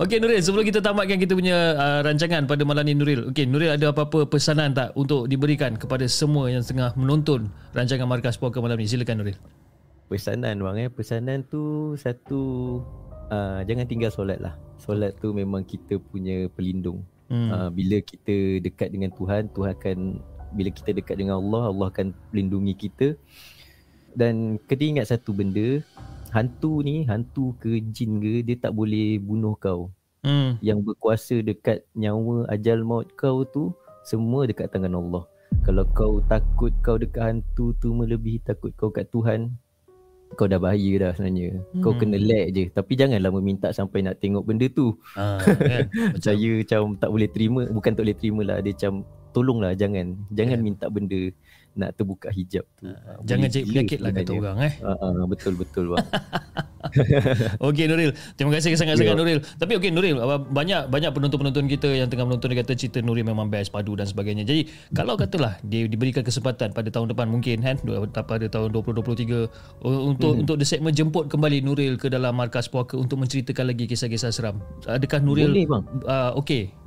Okey Nuril, sebelum kita tamatkan kita punya uh, rancangan pada malam ni Nuril. Okey, Nuril ada apa-apa pesanan tak untuk diberikan kepada semua yang tengah menonton rancangan Markas Puaka malam ni? Silakan Nuril. Pesanan bang eh. Pesanan tu satu uh, jangan tinggal solat lah. Solat tu memang kita punya pelindung. Hmm. Uh, bila kita dekat dengan Tuhan, Tuhan akan bila kita dekat dengan Allah, Allah akan melindungi kita. Dan kena ingat satu benda, hantu ni, hantu ke jin ke, dia tak boleh bunuh kau. Hmm. Yang berkuasa dekat nyawa ajal maut kau tu, semua dekat tangan Allah. Kalau kau takut kau dekat hantu tu melebihi takut kau kat Tuhan, kau dah bahaya dah sebenarnya. Kau Hmm. kena lag je. Tapi janganlah meminta sampai nak tengok benda tu. Ah, kan? Macam Saya macam tak boleh terima Bukan tak boleh terima lah Dia macam Tolonglah jangan Jangan minta benda Nak terbuka hijab tu Ah, jangan boleh cari gila penyakit lah kata orang eh. Ah, ah, Betul betul bang Okey Nuril, terima kasih sangat-sangat Ya. Nuril. Tapi okey Nuril, banyak banyak penonton-penonton kita yang tengah menonton dia kata cerita Nuril memang best padu dan sebagainya. Jadi kalau katalah dia diberikan kesempatan pada tahun depan mungkin kan pada tahun 2023 uh, untuk Hmm. untuk the segmen jemput kembali Nuril ke dalam markas puaka untuk menceritakan lagi kisah-kisah seram. Adakah Nuril Boleh bang uh, okey?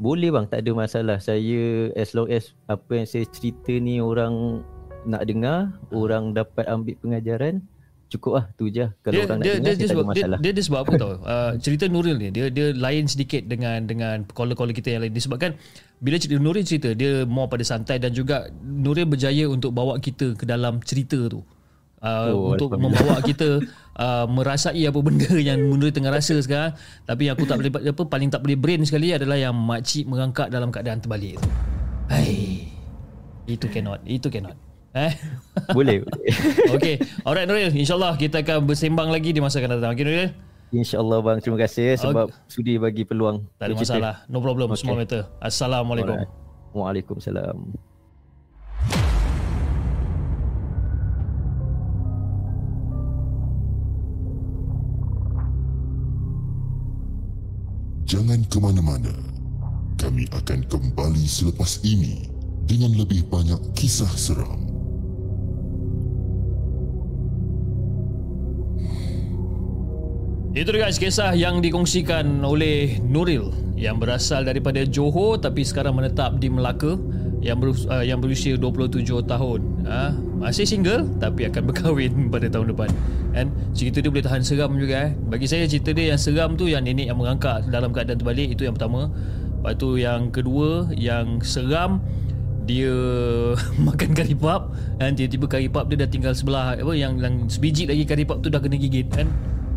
Boleh bang Tak ada masalah. Saya as long as Apa yang saya cerita ni Orang nak dengar Orang dapat ambil pengajaran Cukup lah tu je Kalau Dia orang nak dia, dengar dia, dia Saya tak ada sebab dia, masalah. dia, dia sebab apa tau? Uh, cerita Nuril ni dia dia lain sedikit dengan dengan caller-caller kita yang lain. Disebabkan bila cerita Nuril cerita dia more pada santai dan juga Nuril berjaya untuk bawa kita ke dalam cerita tu. Uh, Oh, untuk membawa kita uh, merasai apa benda yang Nuril tengah rasa sekarang tapi yang aku tak boleh apa paling tak boleh brain sekali adalah yang makcik merangkak dalam keadaan terbalik tu. Hai. Itu cannot. Itu cannot. Eh? Boleh. Okay. Alright Nuril. InsyaAllah kita akan bersembang lagi di masa akan datang. Okay Nuril? InsyaAllah bang Terima kasih eh, Sebab sudi bagi peluang Tak ada masalah. No problem. Okay. Small matter. Assalamualaikum. Alright. Waalaikumsalam Jangan ke mana-mana. Kami akan kembali selepas ini dengan lebih banyak kisah seram. Itu guys kisah yang dikongsikan oleh Nuril yang berasal daripada Johor tapi sekarang menetap di Melaka yang ber, uh, yang berusia 27 tahun. Uh, masih single tapi akan berkahwin pada tahun depan. Kan? Cerita dia boleh tahan seram juga eh. Bagi saya cerita dia yang seram tu yang nenek yang mengangkat dalam keadaan terbalik itu yang pertama. Lepas tu yang kedua yang seram dia makan kari pap dan tiba-tiba kari pap dia dah tinggal sebelah apa yang yang sebiji lagi kari pap tu dah kena gigit kan.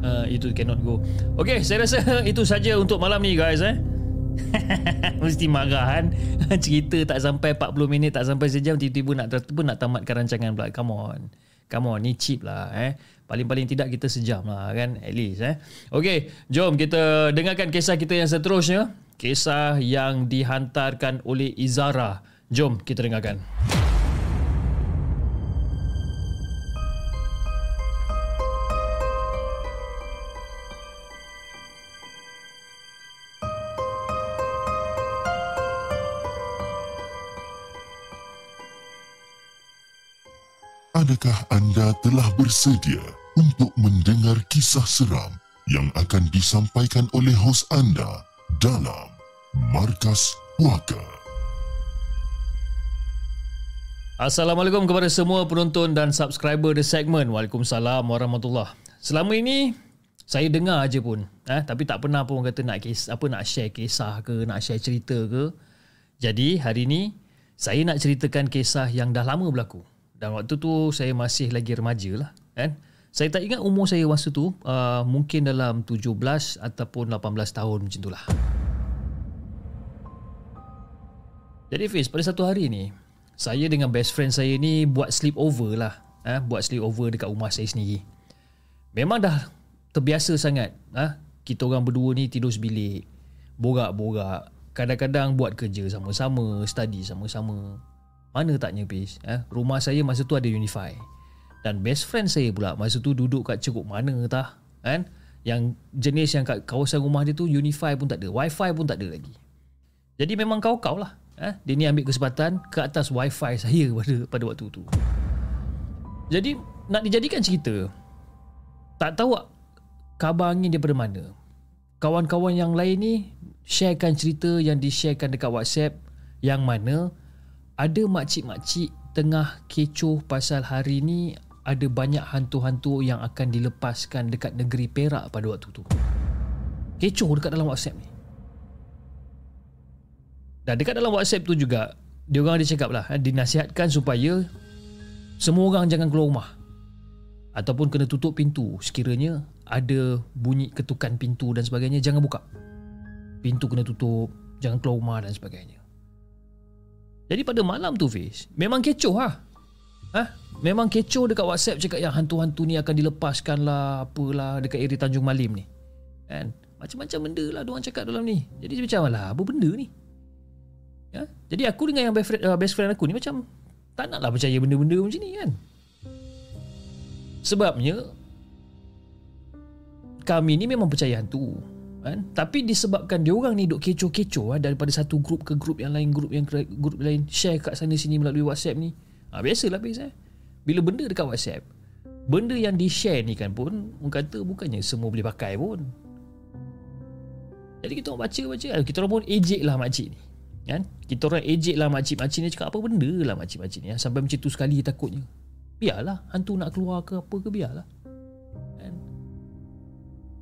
Uh, itu cannot go. Okay, saya rasa itu saja untuk malam ni guys eh. Mesti marah kan? Cerita tak sampai 40 minit Tak sampai sejam Tiba-tiba nak, tiba nak tamatkan rancangan pula. Come on. Come on Ni cheap lah eh. Paling-paling tidak kita sejam lah kan? At least eh. Okay Jom kita dengarkan kisah kita yang seterusnya. Kisah yang dihantarkan oleh Izara. Jom kita dengarkan Adakah anda telah bersedia untuk mendengar kisah seram yang akan disampaikan oleh hos anda dalam Markas Puaka? Assalamualaikum kepada semua penonton dan subscriber The Segment. Waalaikumsalam warahmatullahi Selama ini saya dengar aja pun, eh, tapi tak pernah pun kata nak kes, apa nak share kisah ke, nak share cerita ke. Jadi hari ini saya nak ceritakan kisah yang dah lama berlaku. Dan waktu tu saya masih lagi remaja lah kan. Saya tak ingat umur saya masa tu uh, mungkin dalam 17 ataupun 18 tahun macam itulah. Jadi Fiz, pada satu hari ni saya dengan best friend saya ni buat sleepover lah. Eh, buat sleepover dekat rumah saya sendiri. Memang dah terbiasa sangat. Eh, kita orang berdua ni tidur sebilik. Borak-borak. Kadang-kadang buat kerja sama-sama, study sama-sama. Mana taknya bis eh? Rumah saya masa tu ada Unify Dan best friend saya pula Masa tu duduk kat cukup mana tah kan? Yang jenis yang kat kawasan rumah dia tu Unify pun tak ada Wi-Fi pun tak ada lagi Jadi memang kau-kau lah eh? Dia ni ambil kesempatan Ke atas Wi-Fi saya pada, pada waktu tu Jadi Nak dijadikan cerita Tak tahu Kabar angin daripada mana Kawan-kawan yang lain ni Sharekan cerita yang di-sharekan dekat WhatsApp Yang mana ada makcik-makcik tengah kecoh pasal hari ni ada banyak hantu-hantu yang akan dilepaskan dekat negeri Perak pada waktu tu. Kecoh dekat dalam WhatsApp ni. Dan dekat dalam WhatsApp tu juga, dia orang ada cakap lah, eh, dinasihatkan supaya semua orang jangan keluar rumah. Ataupun kena tutup pintu sekiranya ada bunyi ketukan pintu dan sebagainya, jangan buka. Pintu kena tutup, jangan keluar rumah dan sebagainya. Jadi pada malam tu Fiz Memang kecoh lah ha? Memang kecoh dekat WhatsApp Cakap yang hantu-hantu ni akan dilepaskan lah Apalah dekat area Tanjung Malim ni kan? Macam-macam benda lah Diorang cakap dalam ni Jadi macam lah Apa benda ni ya? Jadi aku dengan yang best friend, uh, best friend aku ni Macam Tak nak lah percaya benda-benda macam ni kan Sebabnya Kami ni memang percaya hantu kan? Tapi disebabkan dia orang ni duk kecoh-kecoh ha, daripada satu grup ke grup yang lain grup yang grup lain share kat sana sini melalui WhatsApp ni. Ha, biasalah biasa eh. bila benda dekat WhatsApp benda yang di share ni kan pun orang kata bukannya semua boleh pakai pun. Jadi kita orang baca baca kita orang pun ejek lah makcik ni kan? Kita orang ejek lah makcik-makcik ni cakap apa benda lah makcik-makcik ni ha? sampai macam tu sekali takutnya. Biarlah hantu nak keluar ke apa ke biarlah kan?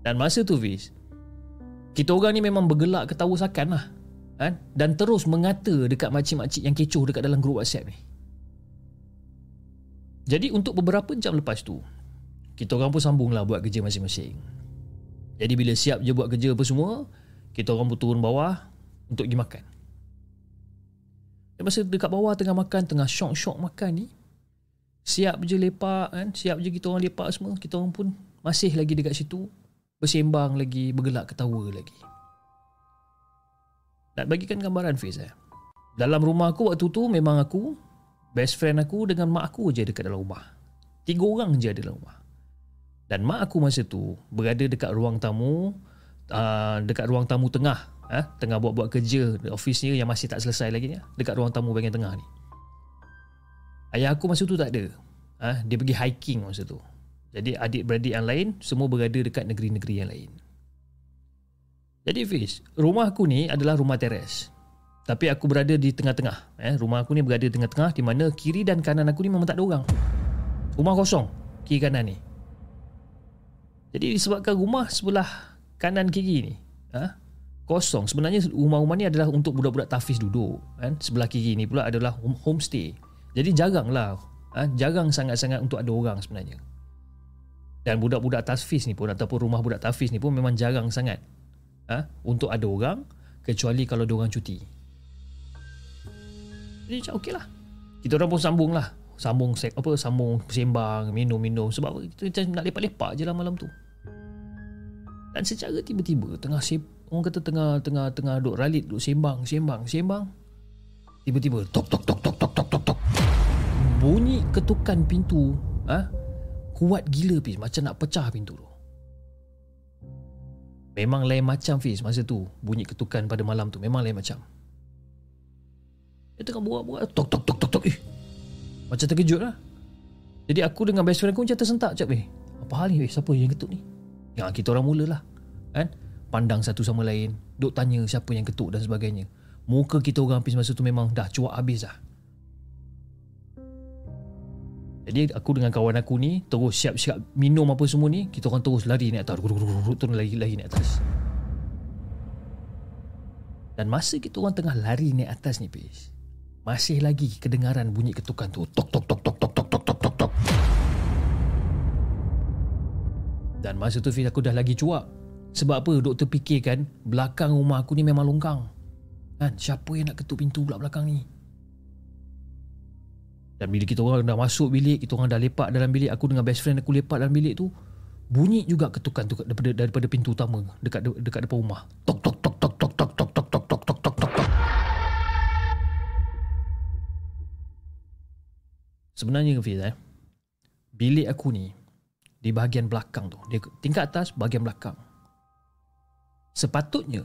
Dan masa tu Fiz kita orang ni memang bergelak ketawa sakan lah. Kan? dan terus mengata dekat makcik-makcik yang kecoh dekat dalam grup WhatsApp ni. Jadi untuk beberapa jam lepas tu kita orang pun sambung lah buat kerja masing-masing. Jadi bila siap je buat kerja apa semua kita orang pun turun bawah untuk pergi makan. Dan masa dekat bawah tengah makan tengah syok-syok makan ni siap je lepak kan? Siap je kita orang lepak semua kita orang pun masih lagi dekat situ bersembang lagi, bergelak ketawa lagi. Nak bagikan gambaran Fiz eh. Dalam rumah aku waktu tu memang aku, best friend aku dengan mak aku je dekat dalam rumah. Tiga orang je ada dalam rumah. Dan mak aku masa tu berada dekat ruang tamu, uh, dekat ruang tamu tengah. Eh, tengah buat-buat kerja di ofisnya yang masih tak selesai lagi ni. Dekat ruang tamu bahagian tengah ni. Ayah aku masa tu tak ada. Eh, dia pergi hiking masa tu. Jadi adik-beradik yang lain semua berada dekat negeri-negeri yang lain. Jadi Fiz, rumah aku ni adalah rumah teres. Tapi aku berada di tengah-tengah. Eh, rumah aku ni berada di tengah-tengah di mana kiri dan kanan aku ni memang tak ada orang. Rumah kosong, kiri kanan ni. Jadi disebabkan rumah sebelah kanan kiri ni, ha, kosong. Sebenarnya rumah-rumah ni adalah untuk budak-budak tafiz duduk. Kan? Sebelah kiri ni pula adalah home- homestay. Jadi jaranglah, ha, jarang sangat-sangat untuk ada orang sebenarnya. Dan budak-budak tafiz ni pun ataupun rumah budak tafiz ni pun memang jarang sangat ha, untuk ada orang kecuali kalau ada orang cuti. Jadi macam okey lah. Kita orang pun sambung lah. Sambung sek, apa sambung sembang, minum-minum sebab kita macam nak lepak-lepak je lah malam tu. Dan secara tiba-tiba tengah sep, orang kata tengah tengah tengah duk ralit, duk sembang, sembang, sembang. Tiba-tiba tok tok tok tok tok tok tok. Bunyi ketukan pintu, ah, ha? Kuat gila Fiz macam nak pecah pintu tu. Memang lain macam Fiz masa tu bunyi ketukan pada malam tu memang lain macam. Dia tengah buat-buat tok tok tok tok tok. Eh. Macam terkejut lah. Jadi aku dengan best friend aku macam tersentak macam eh. Apa hal ni? Eh, siapa yang ketuk ni? Ya kita orang mulalah. Kan? Pandang satu sama lain, duk tanya siapa yang ketuk dan sebagainya. Muka kita orang habis masa tu memang dah cuak habis dah. Jadi aku dengan kawan aku ni terus siap-siap minum apa semua ni, kita orang terus lari naik atas. Terus lari-lari naik atas. Dan masa kita orang tengah lari naik atas ni, Pis, masih lagi kedengaran bunyi ketukan tu. Tok tok tok tok tok tok tok tok tok tok. Dan masa tu Fiz aku dah lagi cuak. Sebab apa? Doktor fikirkan belakang rumah aku ni memang longkang. Kan? Siapa yang nak ketuk pintu pula belakang ni? Dan bila kita orang dah masuk bilik, kita orang dah lepak dalam bilik, aku dengan best friend aku lepak dalam bilik tu, bunyi juga ketukan tu daripada daripada pintu utama dekat dekat depan rumah. Tok tok tok tok tok tok tok tok tok tok tok tok tok tok. Sebenarnya Fiz eh, bilik aku ni di bahagian belakang tu, dia tingkat atas bahagian belakang. Sepatutnya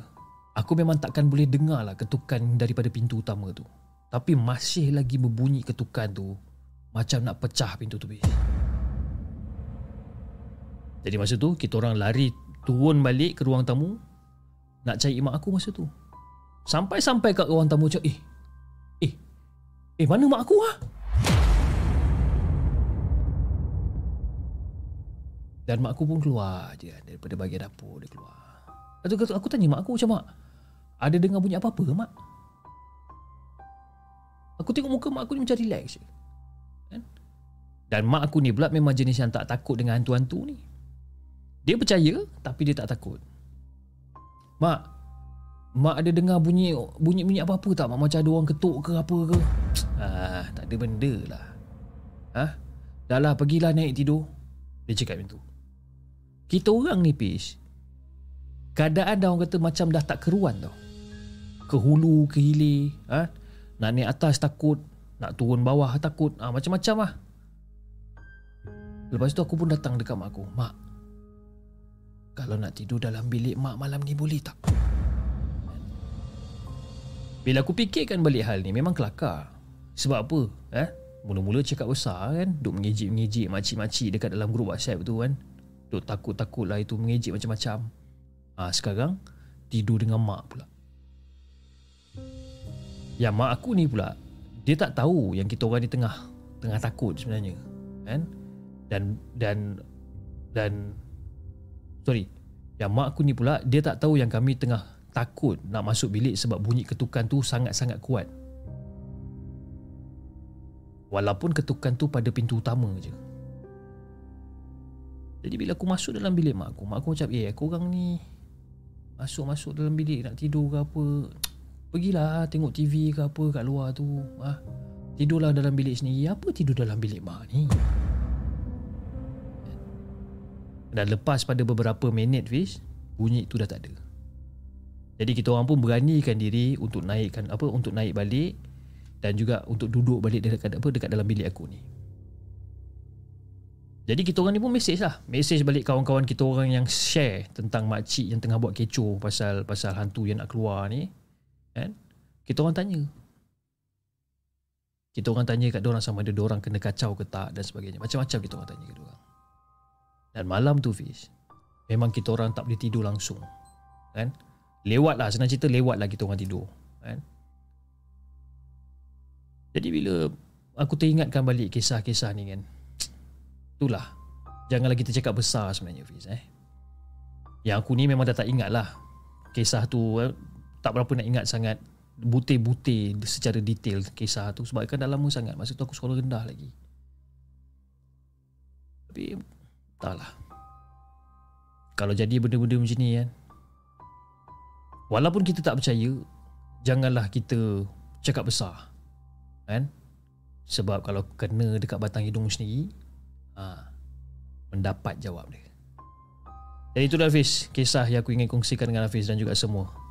aku memang takkan boleh dengar lah ketukan daripada pintu utama tu. Tapi masih lagi berbunyi ketukan tu macam nak pecah pintu tu. Fiz. Jadi masa tu kita orang lari turun balik ke ruang tamu nak cari mak aku masa tu. Sampai-sampai kat ruang tamu cakap, "Eh. Eh. Eh mana mak aku ah?" Dan mak aku pun keluar je daripada bahagian dapur dia keluar. Lepas tu aku, tanya mak aku macam mak, ada dengar bunyi apa-apa mak? Aku tengok muka mak aku ni macam relax je. Kan? Dan mak aku ni pula memang jenis yang tak takut dengan hantu-hantu ni. Dia percaya tapi dia tak takut. Mak, mak ada dengar bunyi bunyi-bunyi apa-apa tak? Mak macam ada orang ketuk ke apa ke? Ah, tak ada benda lah. Ah, dah lah pergilah naik tidur. Dia cakap macam tu. Kita orang ni Pish Keadaan dah orang kata macam dah tak keruan tau Ke hulu, ke hilir ha? Nak naik atas takut Nak turun bawah takut. Ha, Macam-macam lah. Lepas tu aku pun datang dekat mak aku. Mak Kalau nak tidur dalam bilik mak malam ni boleh tak? Bila aku fikirkan balik hal ni Memang kelakar. Sebab apa? Eh? Mula-mula cakap besar kan? Duk mengejik-mengejik makcik-makcik Dekat dalam grup whatsapp tu kan? Duk takut-takut lah itu mengejek macam-macam. Ha, Sekarang Tidur dengan mak pula Yang mak aku ni pula Dia tak tahu yang kita orang ni tengah Tengah takut sebenarnya Kan? Dan Dan Dan Sorry Yang mak aku ni pula Dia tak tahu yang kami tengah Takut nak masuk bilik Sebab bunyi ketukan tu sangat-sangat kuat. Walaupun ketukan tu pada pintu utama je. Jadi bila aku masuk dalam bilik mak aku Mak aku macam Eh korang ni Masuk-masuk dalam bilik Nak tidur ke apa Pergilah tengok TV ke apa Kat luar tu ha? Tidurlah dalam bilik sendiri. Apa tidur dalam bilik mak ni? Dan lepas pada beberapa minit Fiz Bunyi tu dah tak ada. Jadi kita orang pun beranikan diri Untuk naikkan apa Untuk naik balik Dan juga untuk duduk balik dekat, apa, dekat dalam bilik aku ni. Jadi kita orang ni pun mesej lah. Mesej balik kawan-kawan kita orang yang share Tentang makcik yang tengah buat kecoh Pasal pasal hantu yang nak keluar ni kan? Kita orang tanya. Kita orang tanya kat orang sama ada orang kena kacau ke tak Dan sebagainya. Macam-macam kita orang tanya kat orang. Dan malam tu Fiz Memang kita orang tak boleh tidur langsung. Kan? Lewat lah senang cerita lewat lah kita orang tidur. Kan? Jadi bila Aku teringatkan balik kisah-kisah ni kan? Itulah Janganlah kita cakap besar sebenarnya Fiz eh. Yang aku ni memang dah tak ingat lah Kisah tu eh, Tak berapa nak ingat sangat Butir-butir secara detail kisah tu. Sebab kan dah lama sangat Masa tu aku sekolah rendah lagi. Tapi Entahlah Kalau jadi benda-benda macam ni kan. Walaupun kita tak percaya Janganlah kita Cakap besar Kan. Sebab kalau kena dekat batang hidung sendiri ha, Mendapat jawab dia. Jadi itu Hafiz Kisah yang aku ingin kongsikan dengan Hafiz Dan juga semua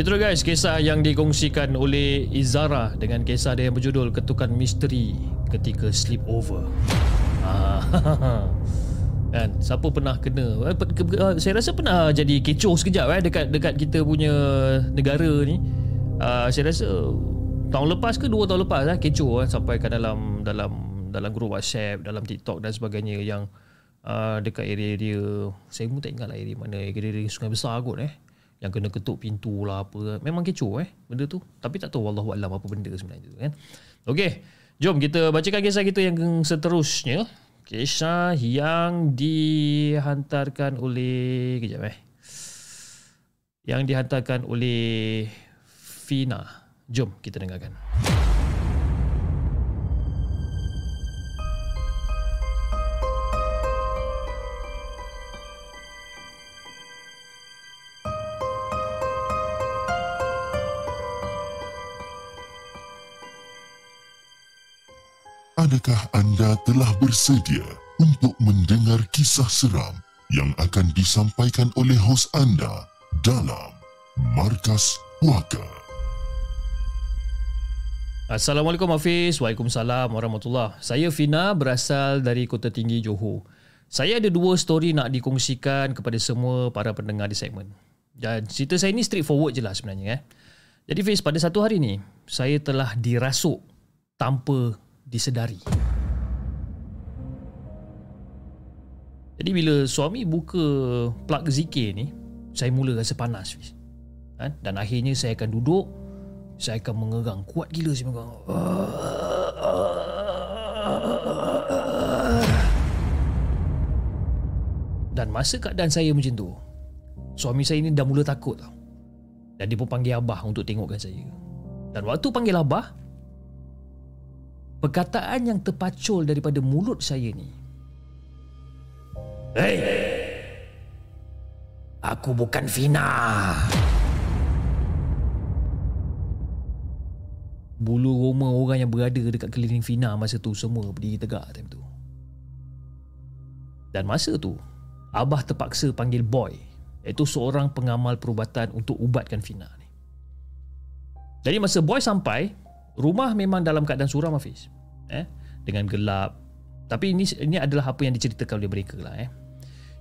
Itu dia guys kisah yang dikongsikan oleh Izara dengan kisah dia yang berjudul Ketukan Misteri Ketika Sleepover. Ah, kan siapa pernah kena eh, saya rasa pernah jadi kecoh sekejap eh dekat dekat kita punya negara ni. Uh, saya rasa tahun lepas ke dua tahun lepas eh kecoh eh sampai ke dalam dalam dalam grup WhatsApp, dalam TikTok dan sebagainya yang uh, dekat area-area saya pun tak ingat lah area mana area-area sungai besar kot eh yang kena ketuk pintu lah apa memang kecoh eh benda tu. Tapi tak tahu wallahu alam apa benda sebenarnya tu kan. Okey jom kita bacakan kisah kita yang seterusnya. Kisah yang dihantarkan oleh kejap eh. Yang dihantarkan oleh Fina. Jom kita dengarkan Adakah anda telah bersedia untuk mendengar kisah seram yang akan disampaikan oleh hos anda dalam Markas Puaka? Assalamualaikum Hafiz Waalaikumsalam warahmatullahi Saya Fina berasal dari Kota Tinggi Johor Saya ada dua story nak dikongsikan kepada semua para pendengar di segmen Dan cerita saya ni straightforward je lah sebenarnya eh. Jadi Fiz pada satu hari ni Saya telah dirasuk tanpa disedari. Jadi bila suami buka plug zikir ni Saya mula rasa panas kan? Dan akhirnya saya akan duduk saya akan mengerang kuat gila saya mengerang. Dan masa keadaan saya macam tu suami saya ni dah mula takut tau. Dan dia pun panggil abah untuk tengokkan saya. Dan waktu panggil abah perkataan yang terpacul daripada mulut saya ni Hei Aku bukan Fina bulu roma orang yang berada dekat keliling Fina masa tu semua berdiri tegak time tu. Dan masa tu, Abah terpaksa panggil Boy, iaitu seorang pengamal perubatan untuk ubatkan Fina ni. Jadi masa Boy sampai, rumah memang dalam keadaan suram Hafiz. Eh, dengan gelap. Tapi ini ini adalah apa yang diceritakan oleh mereka lah eh.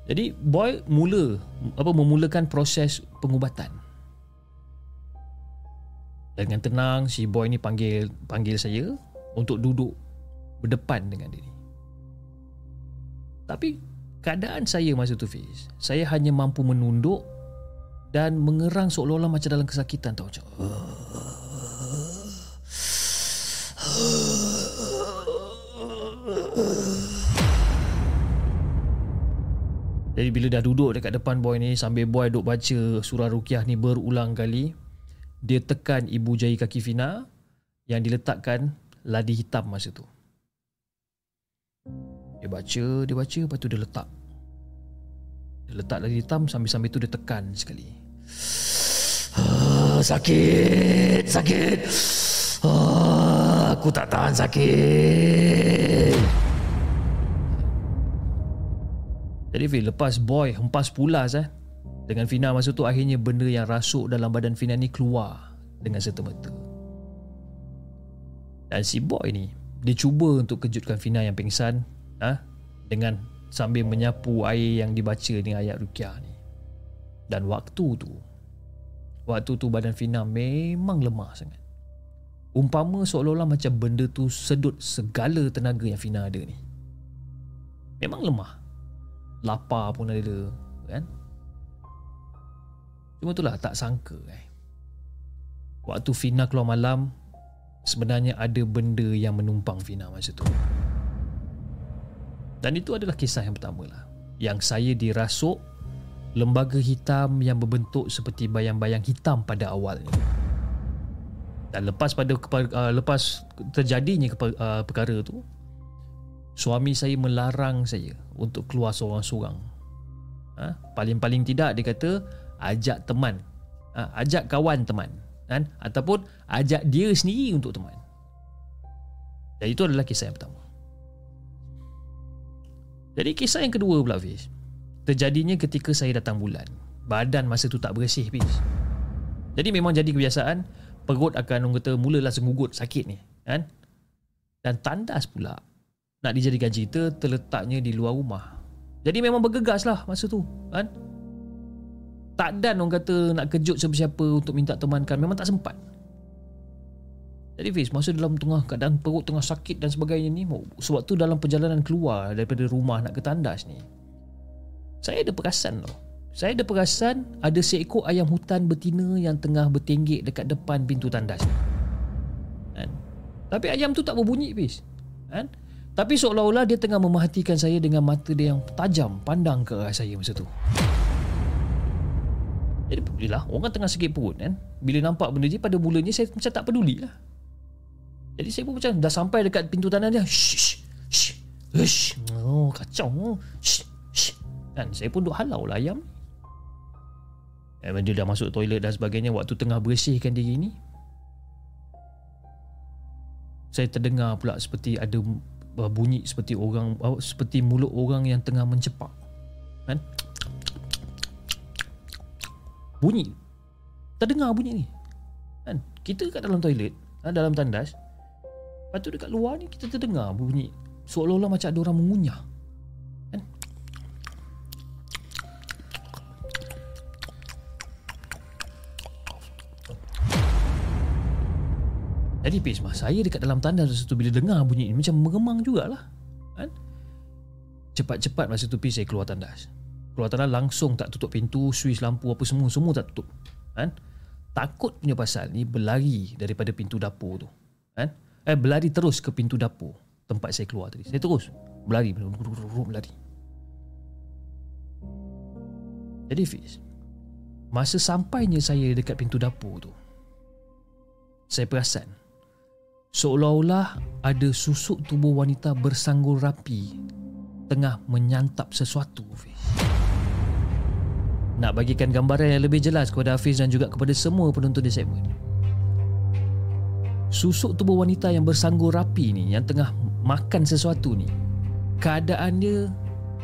Jadi Boy mula apa memulakan proses pengubatan. Dengan tenang si boy ni panggil panggil saya untuk duduk berdepan dengan dia. Tapi keadaan saya masa tu Fiz, saya hanya mampu menunduk dan mengerang seolah-olah macam dalam kesakitan tau macam. Jadi bila dah duduk dekat depan boy ni sambil boy duk baca surah rukiah ni berulang kali, dia tekan ibu jari kaki Fina yang diletakkan ladi hitam masa tu. Dia baca, dia baca, lepas tu dia letak. Dia letak ladi hitam sambil-sambil tu dia tekan sekali. Ah, sakit, sakit. Ah, aku tak tahan sakit. Jadi Fil, lepas boy hempas pulas eh. Dengan Fina masa tu akhirnya benda yang rasuk dalam badan Fina ni keluar dengan serta-merta. Dan si boy ni, dia cuba untuk kejutkan Fina yang pingsan ha? dengan sambil menyapu air yang dibaca dengan ayat rukyah ni. Dan waktu tu, waktu tu badan Fina memang lemah sangat. Umpama seolah-olah macam benda tu sedut segala tenaga yang Fina ada ni. Memang lemah. Lapar pun ada, kan? Cuma itulah tak sangka eh. Waktu Fina keluar malam Sebenarnya ada benda yang menumpang Fina masa tu Dan itu adalah kisah yang pertama lah Yang saya dirasuk Lembaga hitam yang berbentuk seperti bayang-bayang hitam pada awalnya Dan lepas pada uh, lepas terjadinya uh, perkara tu Suami saya melarang saya untuk keluar seorang-seorang. Ha? Paling-paling tidak dia kata ajak teman. Ha, ajak kawan teman. Kan? Ataupun ajak dia sendiri untuk teman. Dan itu adalah kisah yang pertama. Jadi kisah yang kedua pula Fiz. Terjadinya ketika saya datang bulan. Badan masa tu tak bersih Fiz. Jadi memang jadi kebiasaan perut akan orang kata mulalah sengugut sakit ni kan? Dan tandas pula nak dijadikan cerita terletaknya di luar rumah. Jadi memang bergegas lah masa tu kan? Tak dan orang kata nak kejut siapa-siapa untuk minta temankan memang tak sempat. Jadi Fiz masa dalam tengah keadaan perut tengah sakit dan sebagainya ni sebab tu dalam perjalanan keluar daripada rumah nak ke tandas ni saya ada perasan tau saya ada perasan ada seekor ayam hutan betina yang tengah bertenggek dekat depan pintu tandas. Kan? tapi ayam tu tak berbunyi Fiz kan? tapi seolah-olah dia tengah memerhatikan saya dengan mata dia yang tajam pandang ke arah saya masa tu. Jadi pedulilah Orang tengah sakit perut kan? Bila nampak benda ni Pada mulanya saya macam tak peduli lah Jadi saya pun macam Dah sampai dekat pintu tanah dia Shh Shh Shh Oh kacau. Shh Shh. Kan? Saya pun duk halau lah ayam Eh, dia dah masuk toilet dan sebagainya Waktu tengah bersihkan diri ni Saya terdengar pula seperti ada bunyi seperti orang seperti mulut orang yang tengah mencepak. Kan? Bunyi. Terdengar bunyi ni. Kan? Kita kat dalam toilet ha, dalam tandas lepas tu dekat luar ni kita terdengar bunyi. Seolah-olah macam ada orang mengunyah jadi Pismah saya dekat dalam tandas tu bila dengar bunyi ni macam mengemang jugalah kan? Cepat-cepat masa tu Pis saya keluar tandas. Keluar tanah langsung tak tutup pintu suis lampu apa semua semua tak tutup kan? Takut punya pasal ni berlari daripada pintu dapur tu kan? Eh berlari terus ke pintu dapur tempat saya keluar tadi. Saya terus berlari berlari. Jadi Fiz masa sampainya saya dekat pintu dapur tu saya perasan seolah-olah ada susuk tubuh wanita bersanggul rapi tengah menyantap sesuatu. Nak bagikan gambaran yang lebih jelas kepada Hafiz dan juga kepada semua penonton di segmen. Susuk tubuh wanita yang bersanggul rapi ni yang tengah makan sesuatu ni keadaan dia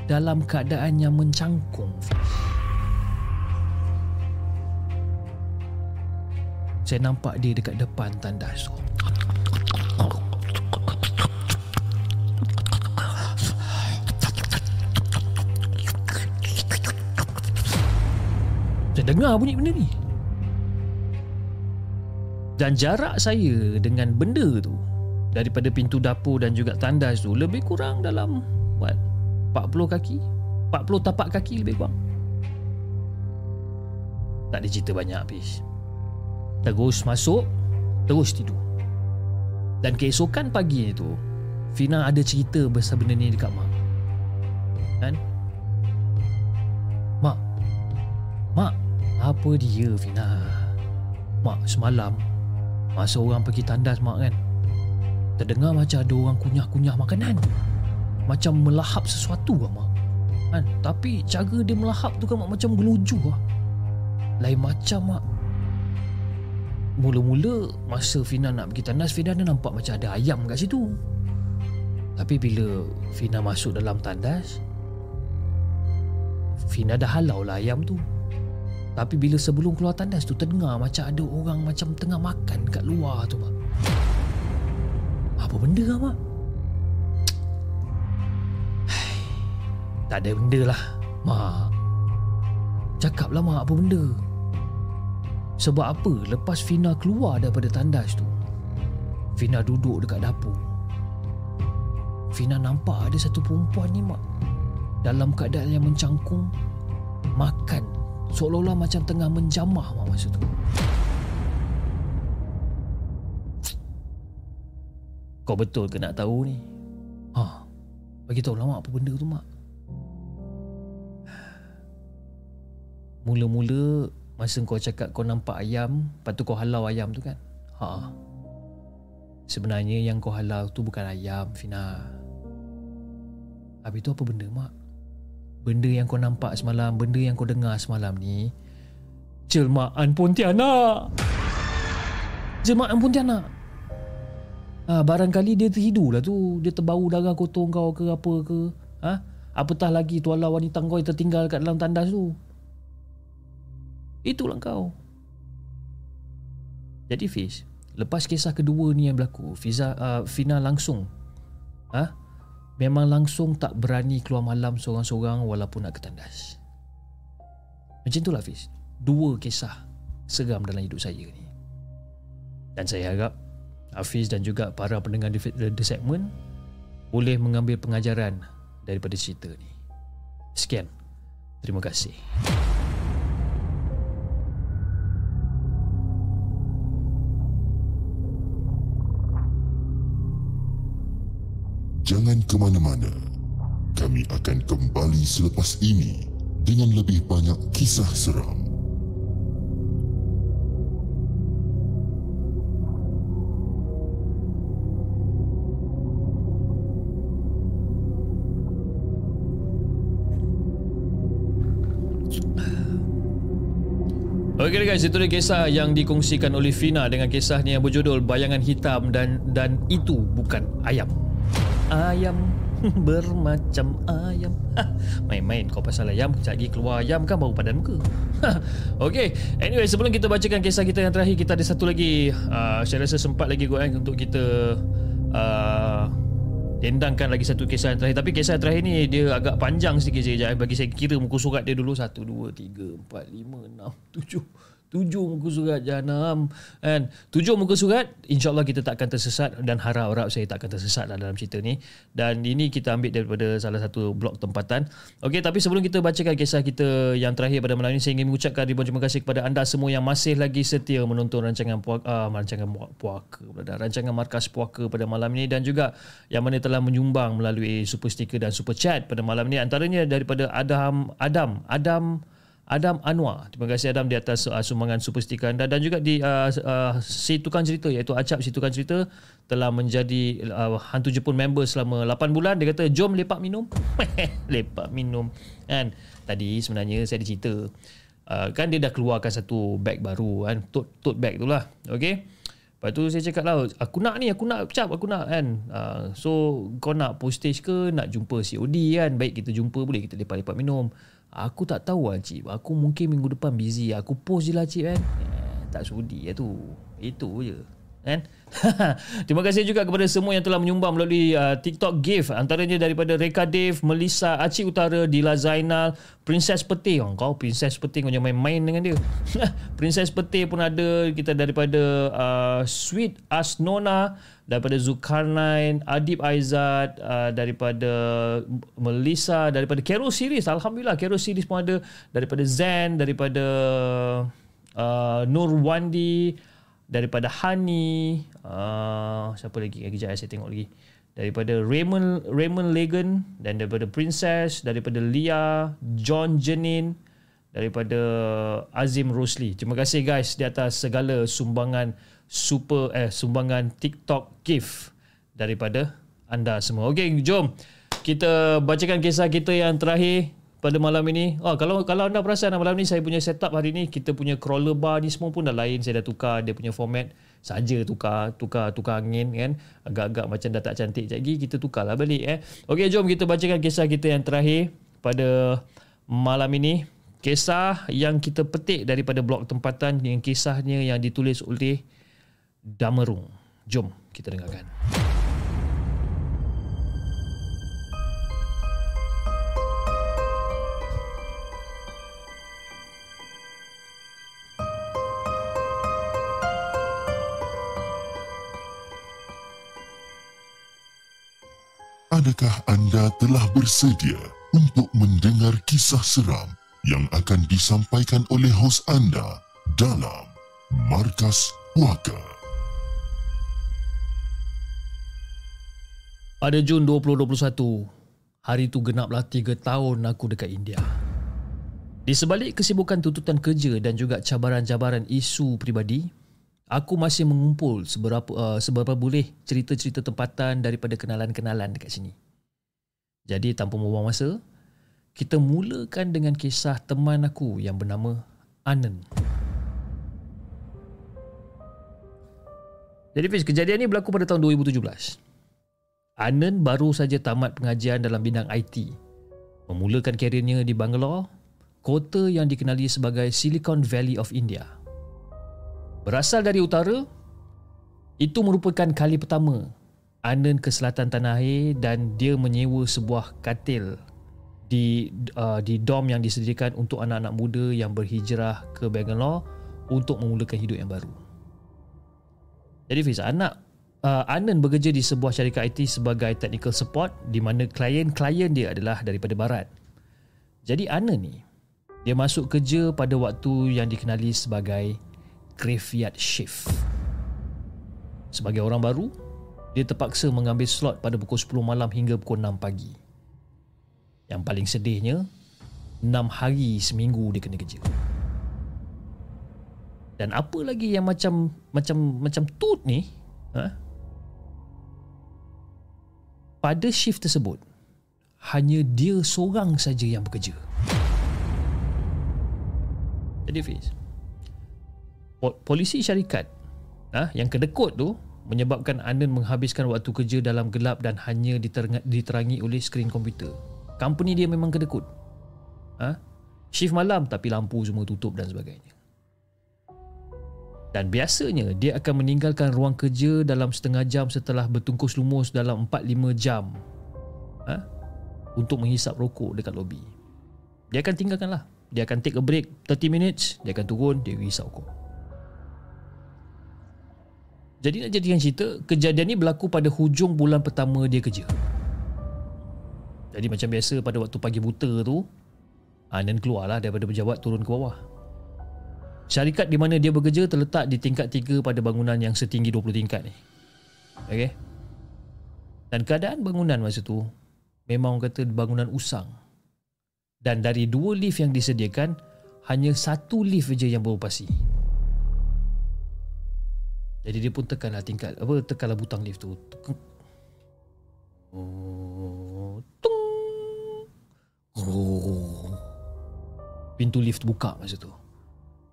dalam keadaan yang mencangkung. Saya nampak dia dekat depan tandas tu. Dengar bunyi benda ni. Dan jarak saya dengan benda tu Daripada pintu dapur dan juga tandas tu Lebih kurang dalam What 40 kaki? 40 tapak kaki lebih kurang. Tak ada cerita banyak habis Terus masuk Terus tidur. Dan keesokan pagi itu Fina ada cerita besar benda ni dekat mak. Kan apa dia Fina? Mak semalam Masa orang pergi tandas mak kan? Terdengar macam ada orang kunyah-kunyah makanan. Macam melahap sesuatu lah mak. Kan? Tapi cara dia melahap tu kan mak macam geluju lah Lain macam mak. Mula-mula masa Fina nak pergi tandas Fina dah nampak macam ada ayam kat situ. Tapi bila Fina masuk dalam tandas Fina dah halau lah ayam tu Tapi bila sebelum keluar tandas tu Terdengar macam ada orang macam tengah makan kat luar tu mak. Apa benda lah mak? Tak ada benda lah Mak. Cakap lah mak apa benda? Sebab apa lepas Fina keluar daripada tandas tu Fina duduk dekat dapur. Fina nampak ada satu perempuan ni mak Dalam keadaan yang mencangkung Makan Seolah-olah macam tengah menjamah mak masa tu. Kau betul ke nak tahu ni? Ha, bagi tahu lah mak apa benda tu mak? Mula-mula Masa kau cakap kau nampak ayam Lepas tu kau halau ayam tu kan? Ha. Sebenarnya yang kau halau tu bukan ayam Fina. Habis tu apa benda mak Benda yang kau nampak semalam Benda yang kau dengar semalam ni Jelmaan Pontianak Jelmaan Pontianak ha, Barangkali dia terhidur lah tu Dia terbau darah kotor kau ke apa ke ha? Apatah lagi tuala wanita kau yang tertinggal kat dalam tandas tu Itulah kau. Jadi Fiz, lepas kisah kedua ni yang berlaku, Fiza, uh, Fina langsung ha? Memang langsung tak berani keluar malam seorang-seorang walaupun nak ke tandas. Macam itulah Fiz. Dua kisah seram dalam hidup saya ni. Dan saya harap Hafiz dan juga para pendengar di The Segment boleh mengambil pengajaran daripada cerita ni. Sekian. Terima kasih. Jangan ke mana-mana. Kami akan kembali selepas ini dengan lebih banyak kisah seram. Okey guys, itu dia kisah yang dikongsikan oleh Fina dengan kisahnya berjudul Bayangan Hitam dan dan itu bukan ayam ayam bermacam ayam. Main-main kau pasal ayam kejap lagi keluar ayam kan baru padan muka. Okay anyway sebelum kita bacakan kisah kita yang terakhir kita ada satu lagi. Uh, saya rasa sempat lagi gue eh, untuk kita uh, dendangkan lagi satu kisah yang terakhir. Tapi kisah yang terakhir ni dia agak panjang sikit je eh. bagi saya kira muka surat dia dulu 1 2 3 4 5 6 7 tujuh muka surat jahanam kan tujuh muka surat insyaallah kita tak akan tersesat dan harap-harap saya tak akan tersesat lah dalam cerita ni. Dan ini kita ambil daripada salah satu blog tempatan. Okey tapi sebelum kita bacakan kisah kita yang terakhir pada malam ini saya ingin mengucapkan ribuan terima kasih kepada anda semua yang masih lagi setia menonton rancangan puaka uh, rancangan puaka rancangan markas puaka pada malam ini dan juga yang mana telah menyumbang melalui super sticker dan super chat pada malam ini antaranya daripada Adam Adam Adam Adam Anwar. Terima kasih Adam di atas uh, sumbangan super stiker anda dan juga di uh, uh, si tukang cerita iaitu Acap si tukang cerita telah menjadi uh, hantu Jepun member selama 8 bulan. Dia kata jom lepak minum. lepak minum. Kan? Tadi sebenarnya saya ada cerita. Uh, kan dia dah keluarkan satu bag baru kan. Tote, tote bag tu lah. Okay. Lepas tu saya cakap lah, aku nak ni, aku nak cap, aku nak kan. Uh, so kau nak postage ke, nak jumpa COD kan. Baik kita jumpa boleh, kita lepak-lepak minum. Aku tak tahu lah cik. Aku mungkin minggu depan busy. Aku post je lah cik kan? Eh, Tak sudi lah tu. Itu je Kan Terima kasih juga kepada semua yang telah menyumbang melalui uh, TikTok gift antaranya daripada Reka Dave, Melissa, Acik Utara, Dila Zainal, Princess Peti. Oh, kau Princess Peti kau jangan main-main dengan dia. Princess Peti pun ada kita daripada uh, Sweet Asnona, daripada Zulkarnain, Adib Aizat, uh, daripada Melissa, daripada Kero Series. Alhamdulillah Kero Series pun ada daripada Zen, daripada uh, Nur Wandi, daripada Hani uh, siapa lagi? Kejap saya tengok lagi. Daripada Raymond Raymond Legan dan daripada Princess daripada Lia John Jenin daripada Azim Rosli. Terima kasih guys di atas segala sumbangan super eh sumbangan TikTok gift daripada anda semua. Okey jom kita bacakan kisah kita yang terakhir pada malam ini. Oh, kalau kalau anda perasan malam ni saya punya setup hari ni kita punya crawler bar ni semua pun dah lain. Saya dah tukar dia punya format saja tukar tukar tukar angin kan? Agak-agak macam dah tak cantik lagi kita tukarlah balik eh. Okey jom kita bacakan kisah kita yang terakhir pada malam ini. Kisah yang kita petik daripada blog tempatan yang kisahnya yang ditulis oleh Damerung. Jom kita dengarkan Adakah anda telah bersedia untuk mendengar kisah seram yang akan disampaikan oleh hos anda dalam Markas Puaka? Pada Jun 2021, hari itu genaplah 3 tahun aku dekat India. Di sebalik kesibukan tuntutan kerja dan juga cabaran-cabaran isu pribadi, aku masih mengumpul seberapa uh, seberapa boleh cerita-cerita tempatan daripada kenalan-kenalan dekat sini. Jadi tanpa membuang masa, kita mulakan dengan kisah teman aku yang bernama Anand. Jadi Fiz, kejadian ini berlaku pada tahun 2017. Anand baru saja tamat pengajian dalam bidang IT. Memulakan karirnya di Bangalore, kota yang dikenali sebagai Silicon Valley of India. Berasal dari utara, itu merupakan kali pertama Anand ke selatan tanah air dan dia menyewa sebuah katil di uh, di dom yang disediakan untuk anak-anak muda yang berhijrah ke Bangalore untuk memulakan hidup yang baru. Jadi Fiz, anak uh, Anand bekerja di sebuah syarikat IT sebagai technical support di mana klien-klien dia adalah daripada barat. Jadi Anand ni dia masuk kerja pada waktu yang dikenali sebagai graveyard shift. Sebagai orang baru, dia terpaksa mengambil slot pada pukul 10 malam hingga pukul 6 pagi. Yang paling sedihnya, 6 hari seminggu dia kena kerja. Dan apa lagi yang macam macam macam tut ni, ha? Pada shift tersebut, hanya dia seorang saja yang bekerja. Jadi Fiz, polisi syarikat ah yang kedekut tu menyebabkan Anand menghabiskan waktu kerja dalam gelap dan hanya diterangi oleh skrin komputer. Company dia memang kedekut. Ha? Shift malam tapi lampu semua tutup dan sebagainya. Dan biasanya dia akan meninggalkan ruang kerja dalam setengah jam setelah bertungkus lumus dalam 4-5 jam. Ha? Untuk menghisap rokok dekat lobi. Dia akan tinggalkan lah. Dia akan take a break 30 minutes. Dia akan turun, dia hisap rokok. Jadi nak jadikan cerita, kejadian ni berlaku pada hujung bulan pertama dia kerja. Jadi macam biasa pada waktu pagi buta tu, Anand keluarlah daripada pejabat turun ke bawah. Syarikat di mana dia bekerja terletak di tingkat 3 pada bangunan yang setinggi 20 tingkat ni. Okey. Dan keadaan bangunan masa tu memang orang kata bangunan usang. Dan dari dua lift yang disediakan, hanya satu lift saja yang beroperasi. Jadi dia pun tekanlah tingkat apa tekanlah butang lift tu. Oh, tung. Oh. Pintu lift buka masa tu.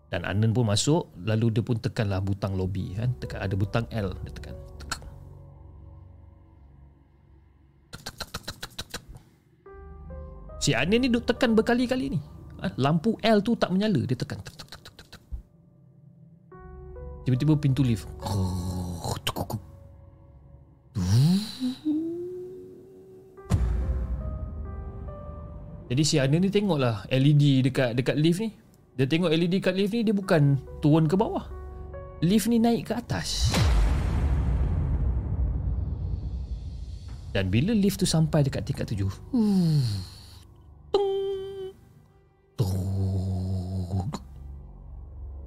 Dan Anand pun masuk lalu dia pun tekanlah butang lobby kan. Tekan ada butang L dia tekan. Si Anand ni duk tekan berkali-kali ni. Ha? Lampu L tu tak menyala dia tekan. Tuk, tuk, tuk. Tiba-tiba pintu lift. Jadi si Ana ni tengoklah LED dekat dekat lift ni. Dia tengok LED dekat lift ni Dia bukan turun ke bawah. Lift ni naik ke atas. Dan bila lift tu sampai dekat tingkat tujuh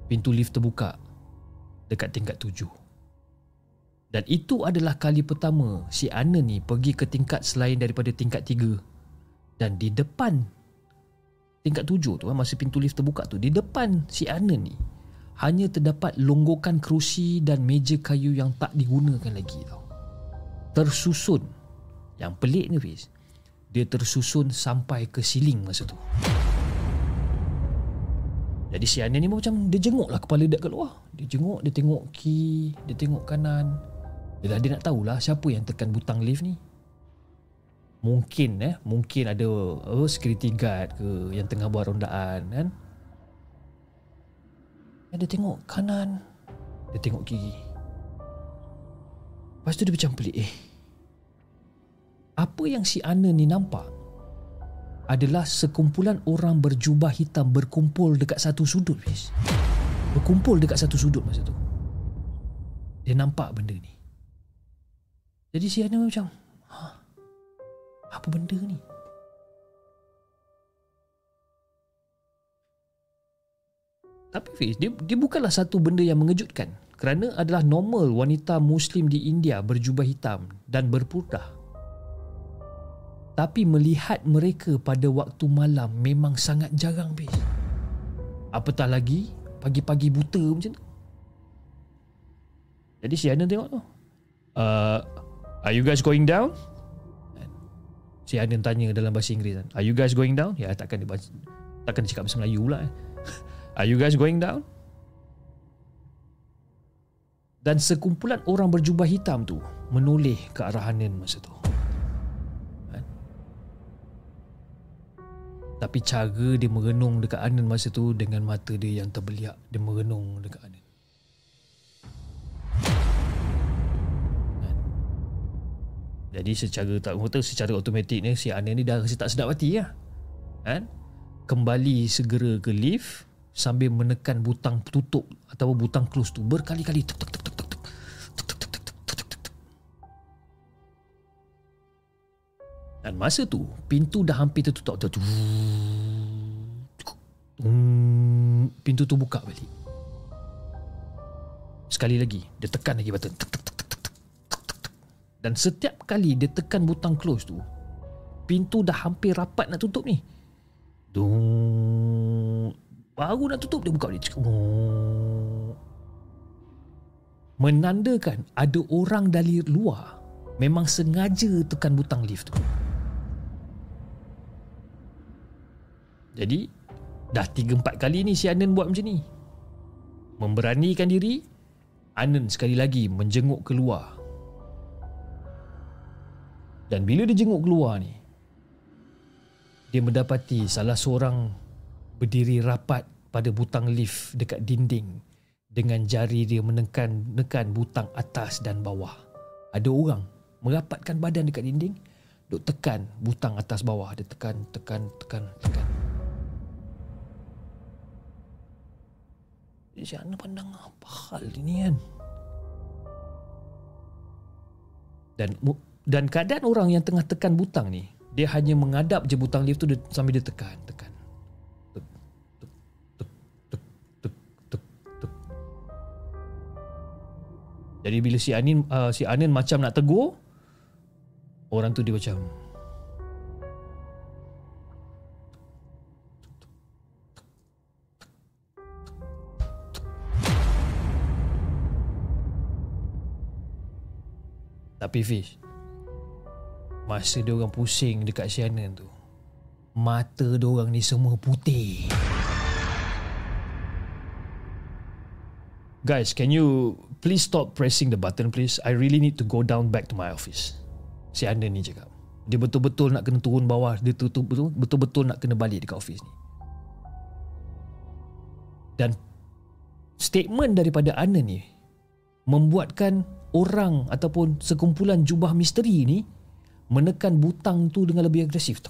Pintu lift terbuka dekat tingkat tujuh. Dan itu adalah kali pertama si Ana ni pergi ke tingkat selain daripada tingkat tiga. Dan di depan tingkat tujuh tu, masa pintu lift terbuka tu, di depan si Ana ni hanya terdapat longgokan kerusi dan meja kayu yang tak digunakan lagi tau. Tersusun. Yang pelik ni Fiz, dia tersusun sampai ke siling masa tu. Jadi si Anin ni macam dia jenguk lah kepala dia kat luar. Dia jenguk, dia tengok kiri, dia tengok kanan. Dia, dia nak tahulah siapa yang tekan butang lift ni. Mungkin eh, mungkin ada oh, security guard ke yang tengah buat rondaan kan. Dia tengok kanan, dia tengok kiri. Lepas tu dia macam pelik eh. Apa yang si Ana ni nampak adalah sekumpulan orang berjubah hitam berkumpul dekat satu sudut guys. Berkumpul dekat satu sudut masa tu. Dia nampak benda ni. Jadi si Ana macam, ha, apa benda ni? Tapi Fiz, dia, dia bukanlah satu benda yang mengejutkan kerana adalah normal wanita Muslim di India berjubah hitam dan berputah tapi melihat mereka pada waktu malam memang sangat jarang bis. Apatah lagi pagi-pagi buta macam tu. Jadi si Anan tengok tu. Uh, are you guys going down? Si Anan tanya dalam bahasa Inggeris kan. Are you guys going down? Ya takkan dia bahasa, takkan dia cakap bahasa Melayu pula. Eh. Are you guys going down? Dan sekumpulan orang berjubah hitam tu menoleh ke arah Hanin masa tu. Tapi cara dia merenung dekat Anan masa tu dengan mata dia yang terbeliak. Dia merenung dekat Anan. Jadi secara tak kata secara automatik ni si Anan ni dah rasa tak sedap hati lah. Kan? Kembali segera ke lift sambil menekan butang tutup atau butang close tu berkali-kali tuk Dan masa tu pintu dah hampir tertutup tu. Pintu tu buka balik. Sekali lagi dia tekan lagi button. Dan setiap kali dia tekan butang close tu, pintu dah hampir rapat nak tutup ni. Baru nak tutup dia buka balik. Menandakan ada orang dari luar memang sengaja tekan butang lift tu. Jadi dah 3 4 kali ni si Anan buat macam ni. Memberanikan diri, Anan sekali lagi menjenguk keluar. Dan bila dia jenguk keluar ni, dia mendapati salah seorang berdiri rapat pada butang lift dekat dinding dengan jari dia menekan menekan butang atas dan bawah. Ada orang merapatkan badan dekat dinding, duk tekan butang atas bawah, dia tekan tekan tekan tekan. Jadi Ana pandang apa hal ini kan Dan dan keadaan orang yang tengah tekan butang ni Dia hanya mengadap je butang lift tu sambil dia tekan Tekan tuk, tuk, tuk, tuk, tuk, tuk, tuk. Jadi bila si Anin uh, si Anin macam nak tegur Orang tu dia macam Tapi Fish Masa dia orang pusing dekat Shannon tu Mata dia orang ni semua putih Guys, can you please stop pressing the button please? I really need to go down back to my office. Si Anan ni cakap. Dia betul-betul nak kena turun bawah. Dia betul-betul nak kena balik dekat office ni. Dan statement daripada Anan ni membuatkan orang ataupun sekumpulan jubah misteri ni menekan butang tu dengan lebih agresif.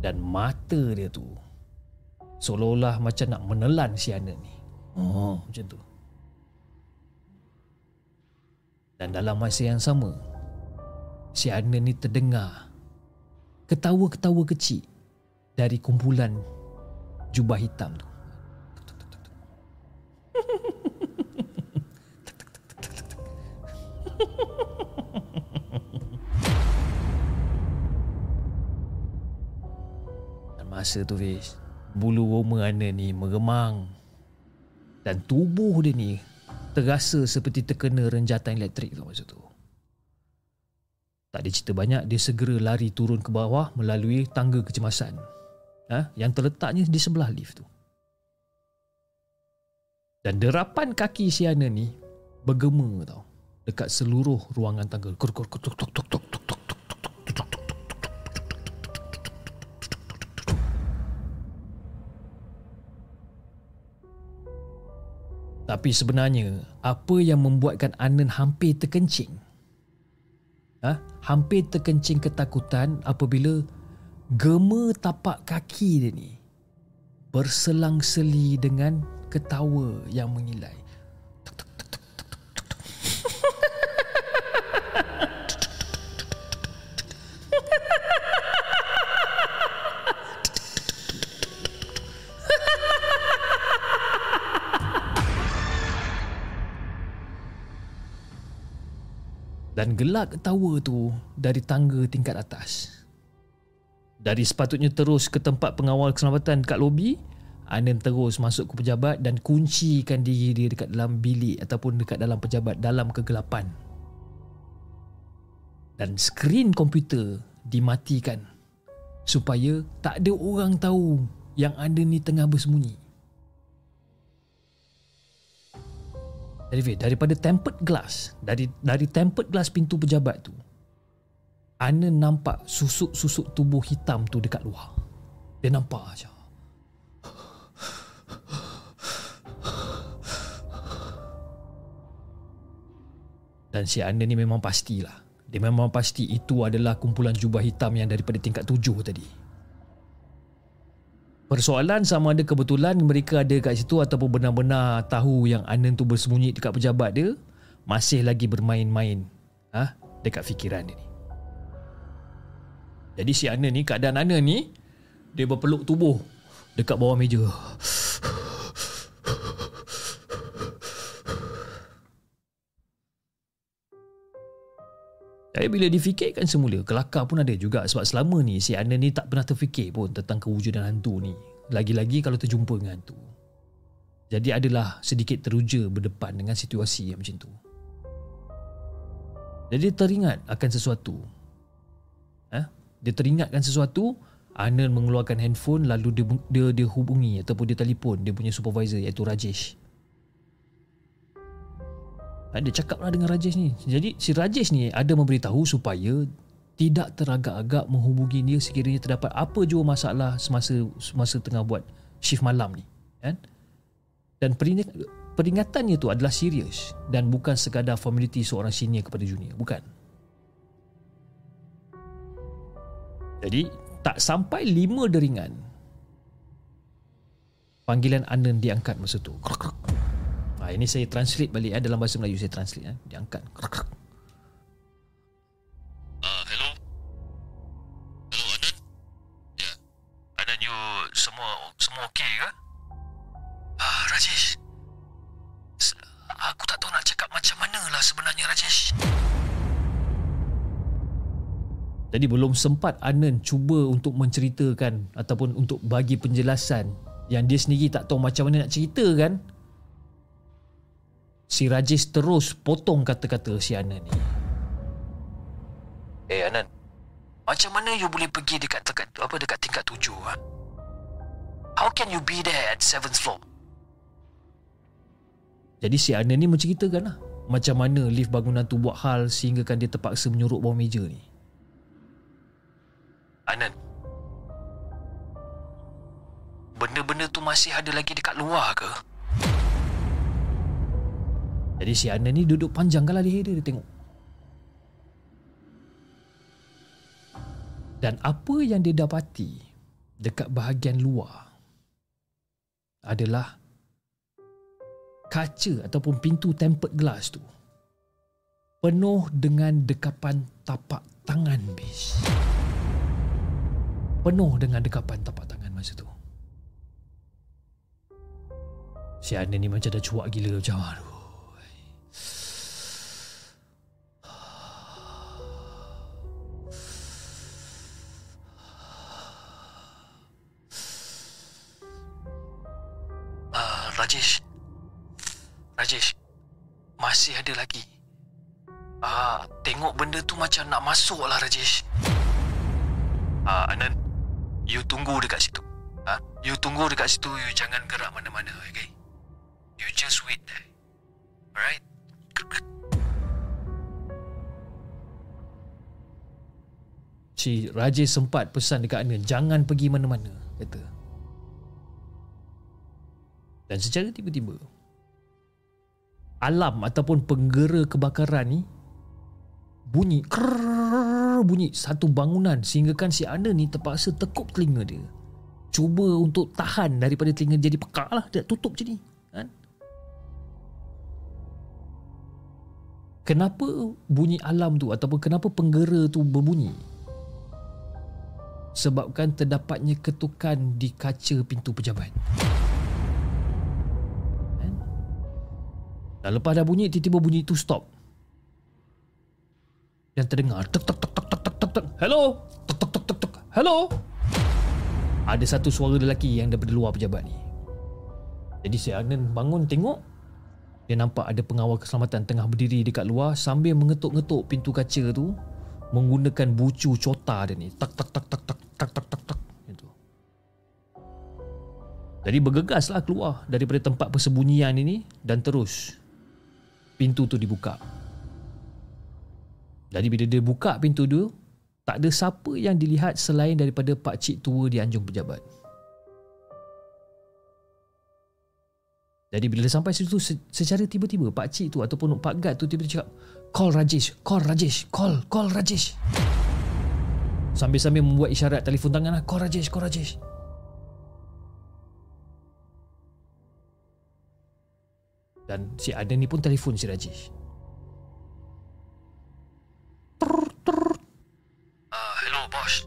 Dan mata dia tu seolah-olah macam nak menelan si Ana ni. Oh, macam tu. Dan dalam masa yang sama, si Ana ni terdengar ketawa-ketawa kecil dari kumpulan jubah hitam tu. Masa tu Fiz Bulu roma Ana ni meremang Dan tubuh dia ni terasa seperti terkena renjatan elektrik tu masa tu. Tak ada cerita banyak, dia segera lari turun ke bawah melalui tangga kecemasan. Ha? Yang terletaknya di sebelah lift tu. Dan derapan kaki si Ana ni bergema tau dekat seluruh ruangan tangga. Kur kur kur tuk tuk tuk tuk tuk tuk tuk tuk tuk tuk tuk tuk. Tapi sebenarnya apa yang membuatkan Anan hampir terkencing? Ha? Hampir terkencing ketakutan apabila gema tapak kaki dia ni berselang-seli dengan ketawa yang mengilai. Dan gelak ketawa tu dari tangga tingkat atas. Dari sepatutnya terus ke tempat pengawal keselamatan kat lobi, Anan terus masuk ke pejabat dan kuncikan diri dia dekat dalam bilik ataupun dekat dalam pejabat dalam kegelapan. Dan skrin komputer dimatikan supaya tak ada orang tahu yang anda ni tengah bersembunyi. Fir, daripada tempered glass, dari dari tempered glass pintu pejabat tu, Ana nampak susuk-susuk tubuh hitam tu dekat luar. Dia nampak aja. Dan si Ana ni memang pastilah. Dia memang pasti itu adalah kumpulan jubah hitam yang daripada tingkat tujuh tadi. Persoalan sama ada kebetulan mereka ada kat situ ataupun benar-benar tahu yang Anan tu bersembunyi dekat pejabat dia masih lagi bermain-main ha, dekat fikiran dia ni. Jadi si Anan ni, keadaan Anan ni dia berpeluk tubuh dekat bawah meja. Jadi bila difikirkan semula, kelakar pun ada juga sebab selama ni si Ana ni tak pernah terfikir pun tentang kewujudan hantu ni. Lagi-lagi kalau terjumpa dengan hantu. Jadi adalah sedikit teruja berdepan dengan situasi yang macam tu. Jadi teringat akan sesuatu. Eh? Dia teringatkan sesuatu, Ana mengeluarkan handphone lalu dia, dia, dia hubungi ataupun dia telefon dia punya supervisor iaitu Rajesh. Dia cakap lah dengan Rajesh ni. Jadi si Rajesh ni ada memberitahu supaya tidak teragak-agak menghubungi dia sekiranya terdapat apa jua masalah semasa semasa tengah buat shift malam ni. Kan? Dan peringatannya tu adalah serius dan bukan sekadar formality seorang senior kepada junior. Bukan. Jadi tak sampai lima deringan panggilan Anan diangkat masa tu. Kruk, kruk. Ha, ini saya translate balik eh, dalam bahasa Melayu saya translate eh. Dia angkat. Uh, hello. Hello Anan. Ya. Yeah. Anan you semua semua okey ke? Ah Rajesh. Aku tak tahu nak cakap macam mana lah sebenarnya Rajesh. Jadi belum sempat Anan cuba untuk menceritakan ataupun untuk bagi penjelasan yang dia sendiri tak tahu macam mana nak ceritakan Si Rajis terus potong kata-kata si Anan ni. Eh Anan, macam mana you boleh pergi dekat dekat apa dekat tingkat tujuh ha? How can you be there at seventh floor? Jadi si Anan ni menceritakan lah macam mana lift bangunan tu buat hal sehingga kan dia terpaksa menyuruk bawah meja ni. Anan, benda-benda tu masih ada lagi dekat luar ke? Jadi si Ana ni duduk panjangkanlah leher dia, dia tengok. Dan apa yang dia dapati dekat bahagian luar adalah kaca ataupun pintu tempered glass tu penuh dengan dekapan tapak tangan bis. Penuh dengan dekapan tapak tangan masa tu. Si Ana ni macam dah cuak gila macam aduh. Ada lagi. Ah, tengok benda tu macam nak masuk lah Rajesh. Ah, Anand, you tunggu dekat situ. Ah, you tunggu dekat situ, you jangan gerak mana-mana, okay? You just wait there. Alright? Si Rajesh sempat pesan dekat Anand jangan pergi mana-mana kata. Dan secara tiba-tiba alam ataupun penggera kebakaran ni bunyi krrrr, bunyi satu bangunan sehinggakan si Anand ni terpaksa tekup telinga dia. Cuba untuk tahan daripada telinga jadi pekak lah dia tutup je ni. Kan? Kenapa bunyi alam tu ataupun kenapa penggera tu berbunyi? sebabkan terdapatnya ketukan di kaca pintu pejabat. Dan lepas dah bunyi, tiba-tiba bunyi itu stop. Dan terdengar tek tek tek tek tek tek tek. Hello? Tek tek tek tek tek. Hello? Ada satu suara lelaki yang daripada luar pejabat ni. Jadi si Anand bangun tengok dia nampak ada pengawal keselamatan tengah berdiri dekat luar sambil mengetuk-ngetuk pintu kaca tu menggunakan bucu cota dia ni tak tak tak tak tak tak tak tak tak gitu. Jadi bergegaslah keluar daripada tempat persembunyian ini dan terus pintu tu dibuka. Jadi bila dia buka pintu tu tak ada siapa yang dilihat selain daripada pak cik tua di anjung pejabat. Jadi bila dia sampai situ secara tiba-tiba pak cik tu ataupun pak gad tu tiba-tiba cakap Call Rajesh, call Rajesh, call, call Rajesh. Sambil-sambil membuat isyarat telefon tangan lah, call Rajesh, call Rajesh. Dan si Adan ni pun telefon si Rajesh. Uh, hello, bos.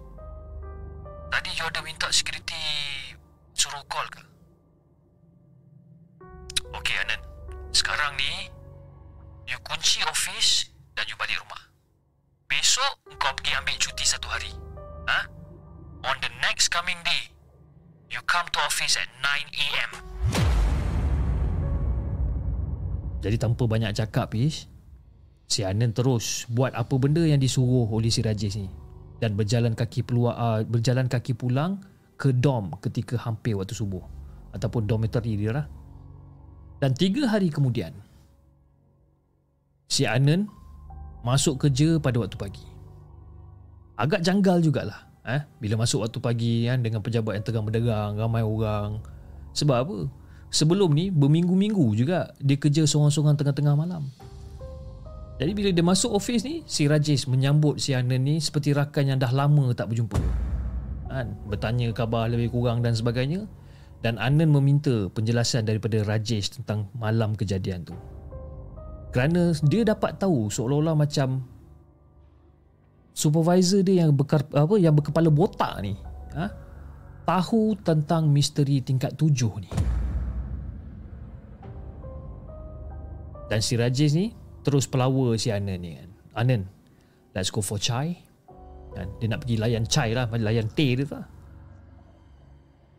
Tadi you ada minta security suruh call ke? Okey, Anand. Sekarang ni, you kunci office dan you balik rumah. Besok, kau pergi ambil cuti satu hari. Ha? On the next coming day, you come to office at 9 a.m. Jadi tanpa banyak cakap Ish Si Anand terus buat apa benda yang disuruh oleh si Rajesh ni. Dan berjalan kaki peluar, uh, berjalan kaki pulang ke dom ketika hampir waktu subuh. Ataupun dormitory dia lah. Dan tiga hari kemudian Si Anand masuk kerja pada waktu pagi. Agak janggal jugalah eh? Bila masuk waktu pagi kan, dengan pejabat yang tengah berdagang Ramai orang. Sebab apa? Sebelum ni berminggu-minggu juga dia kerja seorang-seorang tengah-tengah malam. Jadi bila dia masuk office ni, si Rajesh menyambut si Anand ni seperti rakan yang dah lama tak berjumpa. Kan? Bertanya khabar lebih kurang dan sebagainya. Dan Anand meminta penjelasan daripada Rajesh tentang malam kejadian tu. Kerana dia dapat tahu seolah-olah macam supervisor dia yang bekar, apa yang berkepala botak ni, ha? tahu tentang misteri tingkat tujuh ni. Dan si Rajesh ni terus pelawa si Anand ni kan. Anand, let's go for chai. Dan dia nak pergi layan chai lah, layan teh dia tu lah.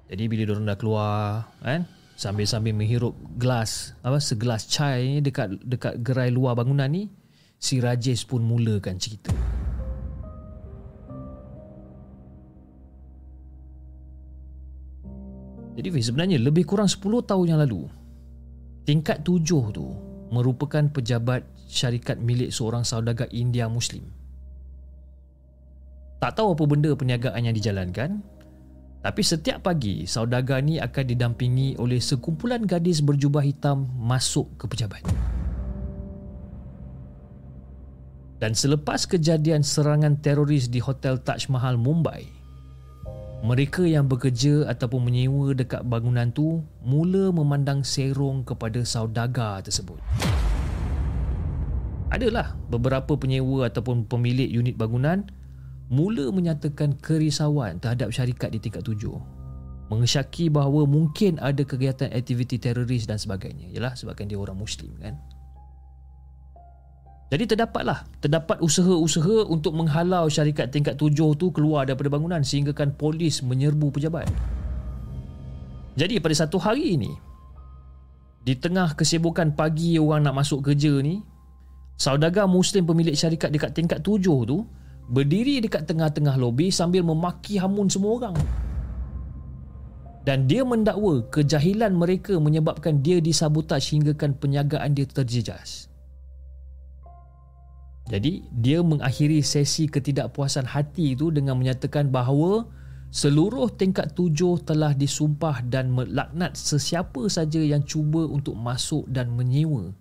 Jadi bila diorang dah keluar kan, sambil-sambil menghirup gelas, apa segelas chai ni dekat dekat gerai luar bangunan ni, si Rajesh pun mulakan cerita. Jadi sebenarnya lebih kurang 10 tahun yang lalu, tingkat tujuh tu merupakan pejabat syarikat milik seorang saudagar India Muslim. Tak tahu apa benda perniagaan yang dijalankan, tapi setiap pagi saudagar ni akan didampingi oleh sekumpulan gadis berjubah hitam masuk ke pejabat. Dan selepas kejadian serangan teroris di Hotel Taj Mahal Mumbai, mereka yang bekerja ataupun menyewa dekat bangunan tu mula memandang serong kepada saudagar tersebut. Adalah beberapa penyewa ataupun pemilik unit bangunan mula menyatakan kerisauan terhadap syarikat di tingkat tujuh. Mengesyaki bahawa mungkin ada kegiatan aktiviti teroris dan sebagainya. Yalah sebabkan dia orang Muslim kan. Jadi terdapatlah, terdapat usaha-usaha untuk menghalau syarikat tingkat tujuh tu keluar daripada bangunan sehinggakan polis menyerbu pejabat. Jadi pada satu hari ini, Di tengah kesibukan pagi orang nak masuk kerja ni, saudagar Muslim pemilik syarikat dekat tingkat tujuh tu berdiri dekat tengah-tengah lobi sambil memaki hamun semua orang. Dan dia mendakwa kejahilan mereka menyebabkan dia disabotaj hinggakan penyagaan dia terjejas. Jadi dia mengakhiri sesi ketidakpuasan hati itu dengan menyatakan bahawa seluruh tingkat tujuh telah disumpah dan melaknat sesiapa saja yang cuba untuk masuk dan menyewa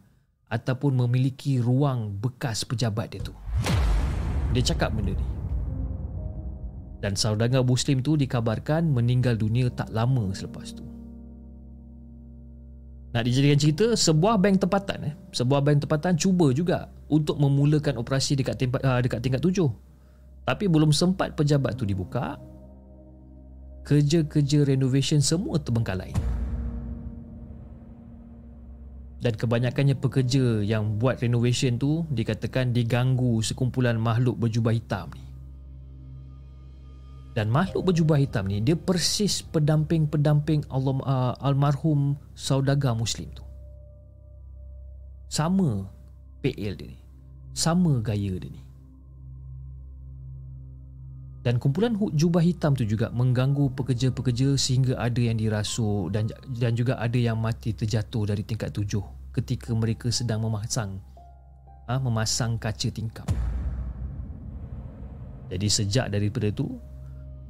ataupun memiliki ruang bekas pejabat dia tu. Dia cakap benda ni. Dan saudagar Muslim tu dikabarkan meninggal dunia tak lama selepas tu. Nak dijadikan cerita, sebuah bank tempatan eh, sebuah bank tempatan cuba juga untuk memulakan operasi dekat tempat uh, dekat tingkat tujuh. Tapi belum sempat pejabat tu dibuka, kerja-kerja renovation semua terbengkalai. Dan kebanyakannya pekerja yang buat renovation tu dikatakan diganggu sekumpulan makhluk berjubah hitam ni. Dan makhluk berjubah hitam ni dia persis pendamping-pendamping Allah uh, almarhum saudagar muslim tu. Sama PL dia ni. Sama gaya dia ni. Dan kumpulan jubah hitam tu juga mengganggu pekerja-pekerja sehingga ada yang dirasuk dan dan juga ada yang mati terjatuh dari tingkat tujuh ketika mereka sedang memasang ha, memasang kaca tingkap. Jadi sejak daripada tu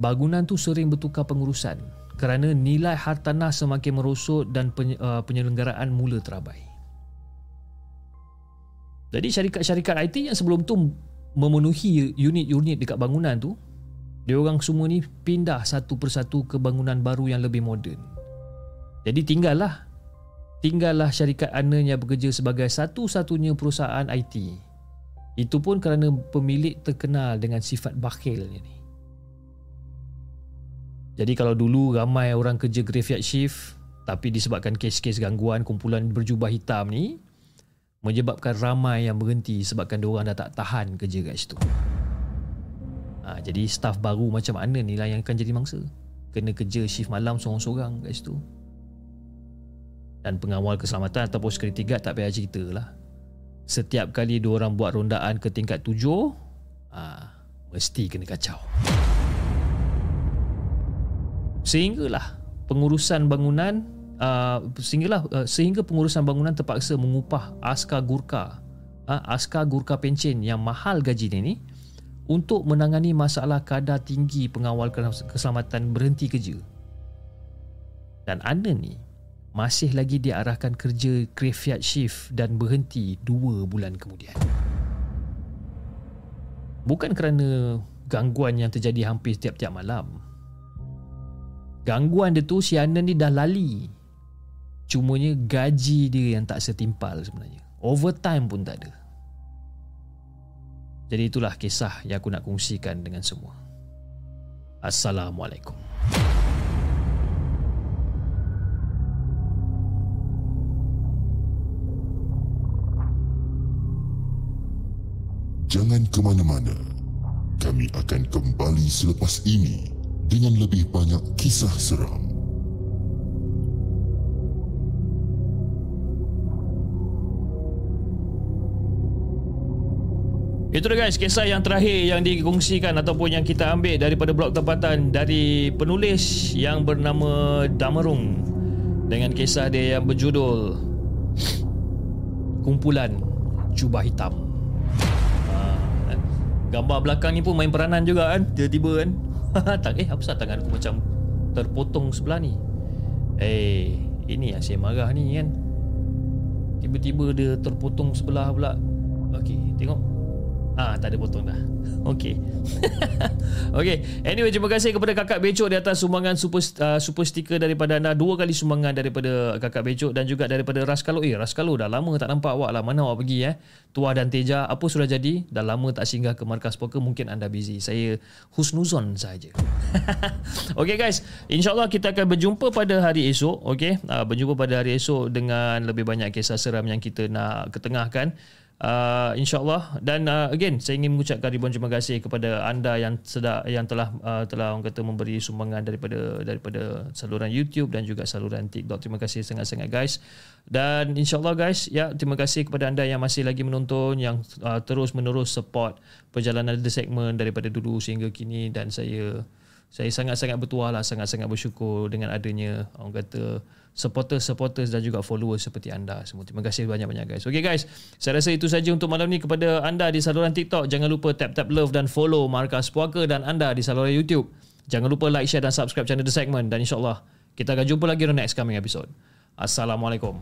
bangunan tu sering bertukar pengurusan kerana nilai hartanah semakin merosot dan uh, penyelenggaraan mula terabai. Jadi syarikat-syarikat IT yang sebelum tu memenuhi unit-unit dekat bangunan tu, dia orang semua ni pindah satu persatu ke bangunan baru yang lebih moden. Jadi tinggallah tinggallah syarikat Ana yang bekerja sebagai satu-satunya perusahaan IT. Itu pun kerana pemilik terkenal dengan sifat bakhilnya ni. Jadi kalau dulu ramai orang kerja graveyard shift tapi disebabkan kes-kes gangguan kumpulan berjubah hitam ni menyebabkan ramai yang berhenti sebabkan diorang dah tak tahan kerja kat situ. Ha, jadi staff baru macam mana ni lah yang akan jadi mangsa. Kena kerja shift malam seorang-seorang kat situ. Dan pengawal keselamatan ataupun security guard tak payah cerita lah. Setiap kali diorang buat rondaan ke tingkat tujuh, ha, mesti kena kacau sehinggalah pengurusan bangunan uh, sehinggalah uh, sehingga pengurusan bangunan terpaksa mengupah askar Gurkha uh, askar Gurkha pencen yang mahal gaji ini untuk menangani masalah kadar tinggi pengawal keselamatan berhenti kerja. Dan anda ni masih lagi diarahkan kerja graveyard shift dan berhenti dua bulan kemudian. Bukan kerana gangguan yang terjadi hampir setiap-tiap malam. Gangguan dia tu si Anan ni dah lali. Cumanya gaji dia yang tak setimpal sebenarnya. Overtime pun tak ada. Jadi itulah kisah yang aku nak kongsikan dengan semua. Assalamualaikum. Jangan ke mana-mana. Kami akan kembali selepas ini dengan lebih banyak kisah seram. Itu dia guys, kisah yang terakhir yang dikongsikan ataupun yang kita ambil daripada blog tempatan dari penulis yang bernama Damarung dengan kisah dia yang berjudul Kumpulan Jubah Hitam. Ha, gambar belakang ni pun main peranan juga kan, tiba-tiba kan. tak eh apa tangan aku macam terpotong sebelah ni. Eh, ini yang saya marah ni kan. Tiba-tiba dia terpotong sebelah pula. Okey, tengok. Ah, tak ada potong dah. Okey. Okey. Anyway, terima kasih kepada Kakak Becok di atas sumbangan super uh, super sticker daripada anda. Dua kali sumbangan daripada Kakak Becok dan juga daripada Raskalo. Eh, Raskalo dah lama tak nampak awak lah. Mana awak pergi eh? Tua dan Teja, apa sudah jadi? Dah lama tak singgah ke markas poker. Mungkin anda busy. Saya husnuzon saja. Okey guys, insyaAllah kita akan berjumpa pada hari esok. Okey, uh, berjumpa pada hari esok dengan lebih banyak kisah seram yang kita nak ketengahkan. Uh, InsyaAllah dan uh, again saya ingin mengucapkan ribuan terima kasih kepada anda yang sedang yang telah uh, telah orang kata memberi sumbangan daripada daripada saluran YouTube dan juga saluran TikTok. Terima kasih sangat-sangat guys. Dan insyaAllah guys, ya terima kasih kepada anda yang masih lagi menonton yang uh, terus menerus support perjalanan The Segment daripada dulu sehingga kini dan saya saya sangat-sangat bertuah lah, sangat-sangat bersyukur dengan adanya orang kata supporters-supporters dan juga followers seperti anda semua. Terima kasih banyak-banyak guys. Okay guys, saya rasa itu saja untuk malam ni kepada anda di saluran TikTok. Jangan lupa tap-tap love dan follow Markas Puaka dan anda di saluran YouTube. Jangan lupa like, share dan subscribe channel The Segment dan insyaAllah kita akan jumpa lagi di next coming episode. Assalamualaikum.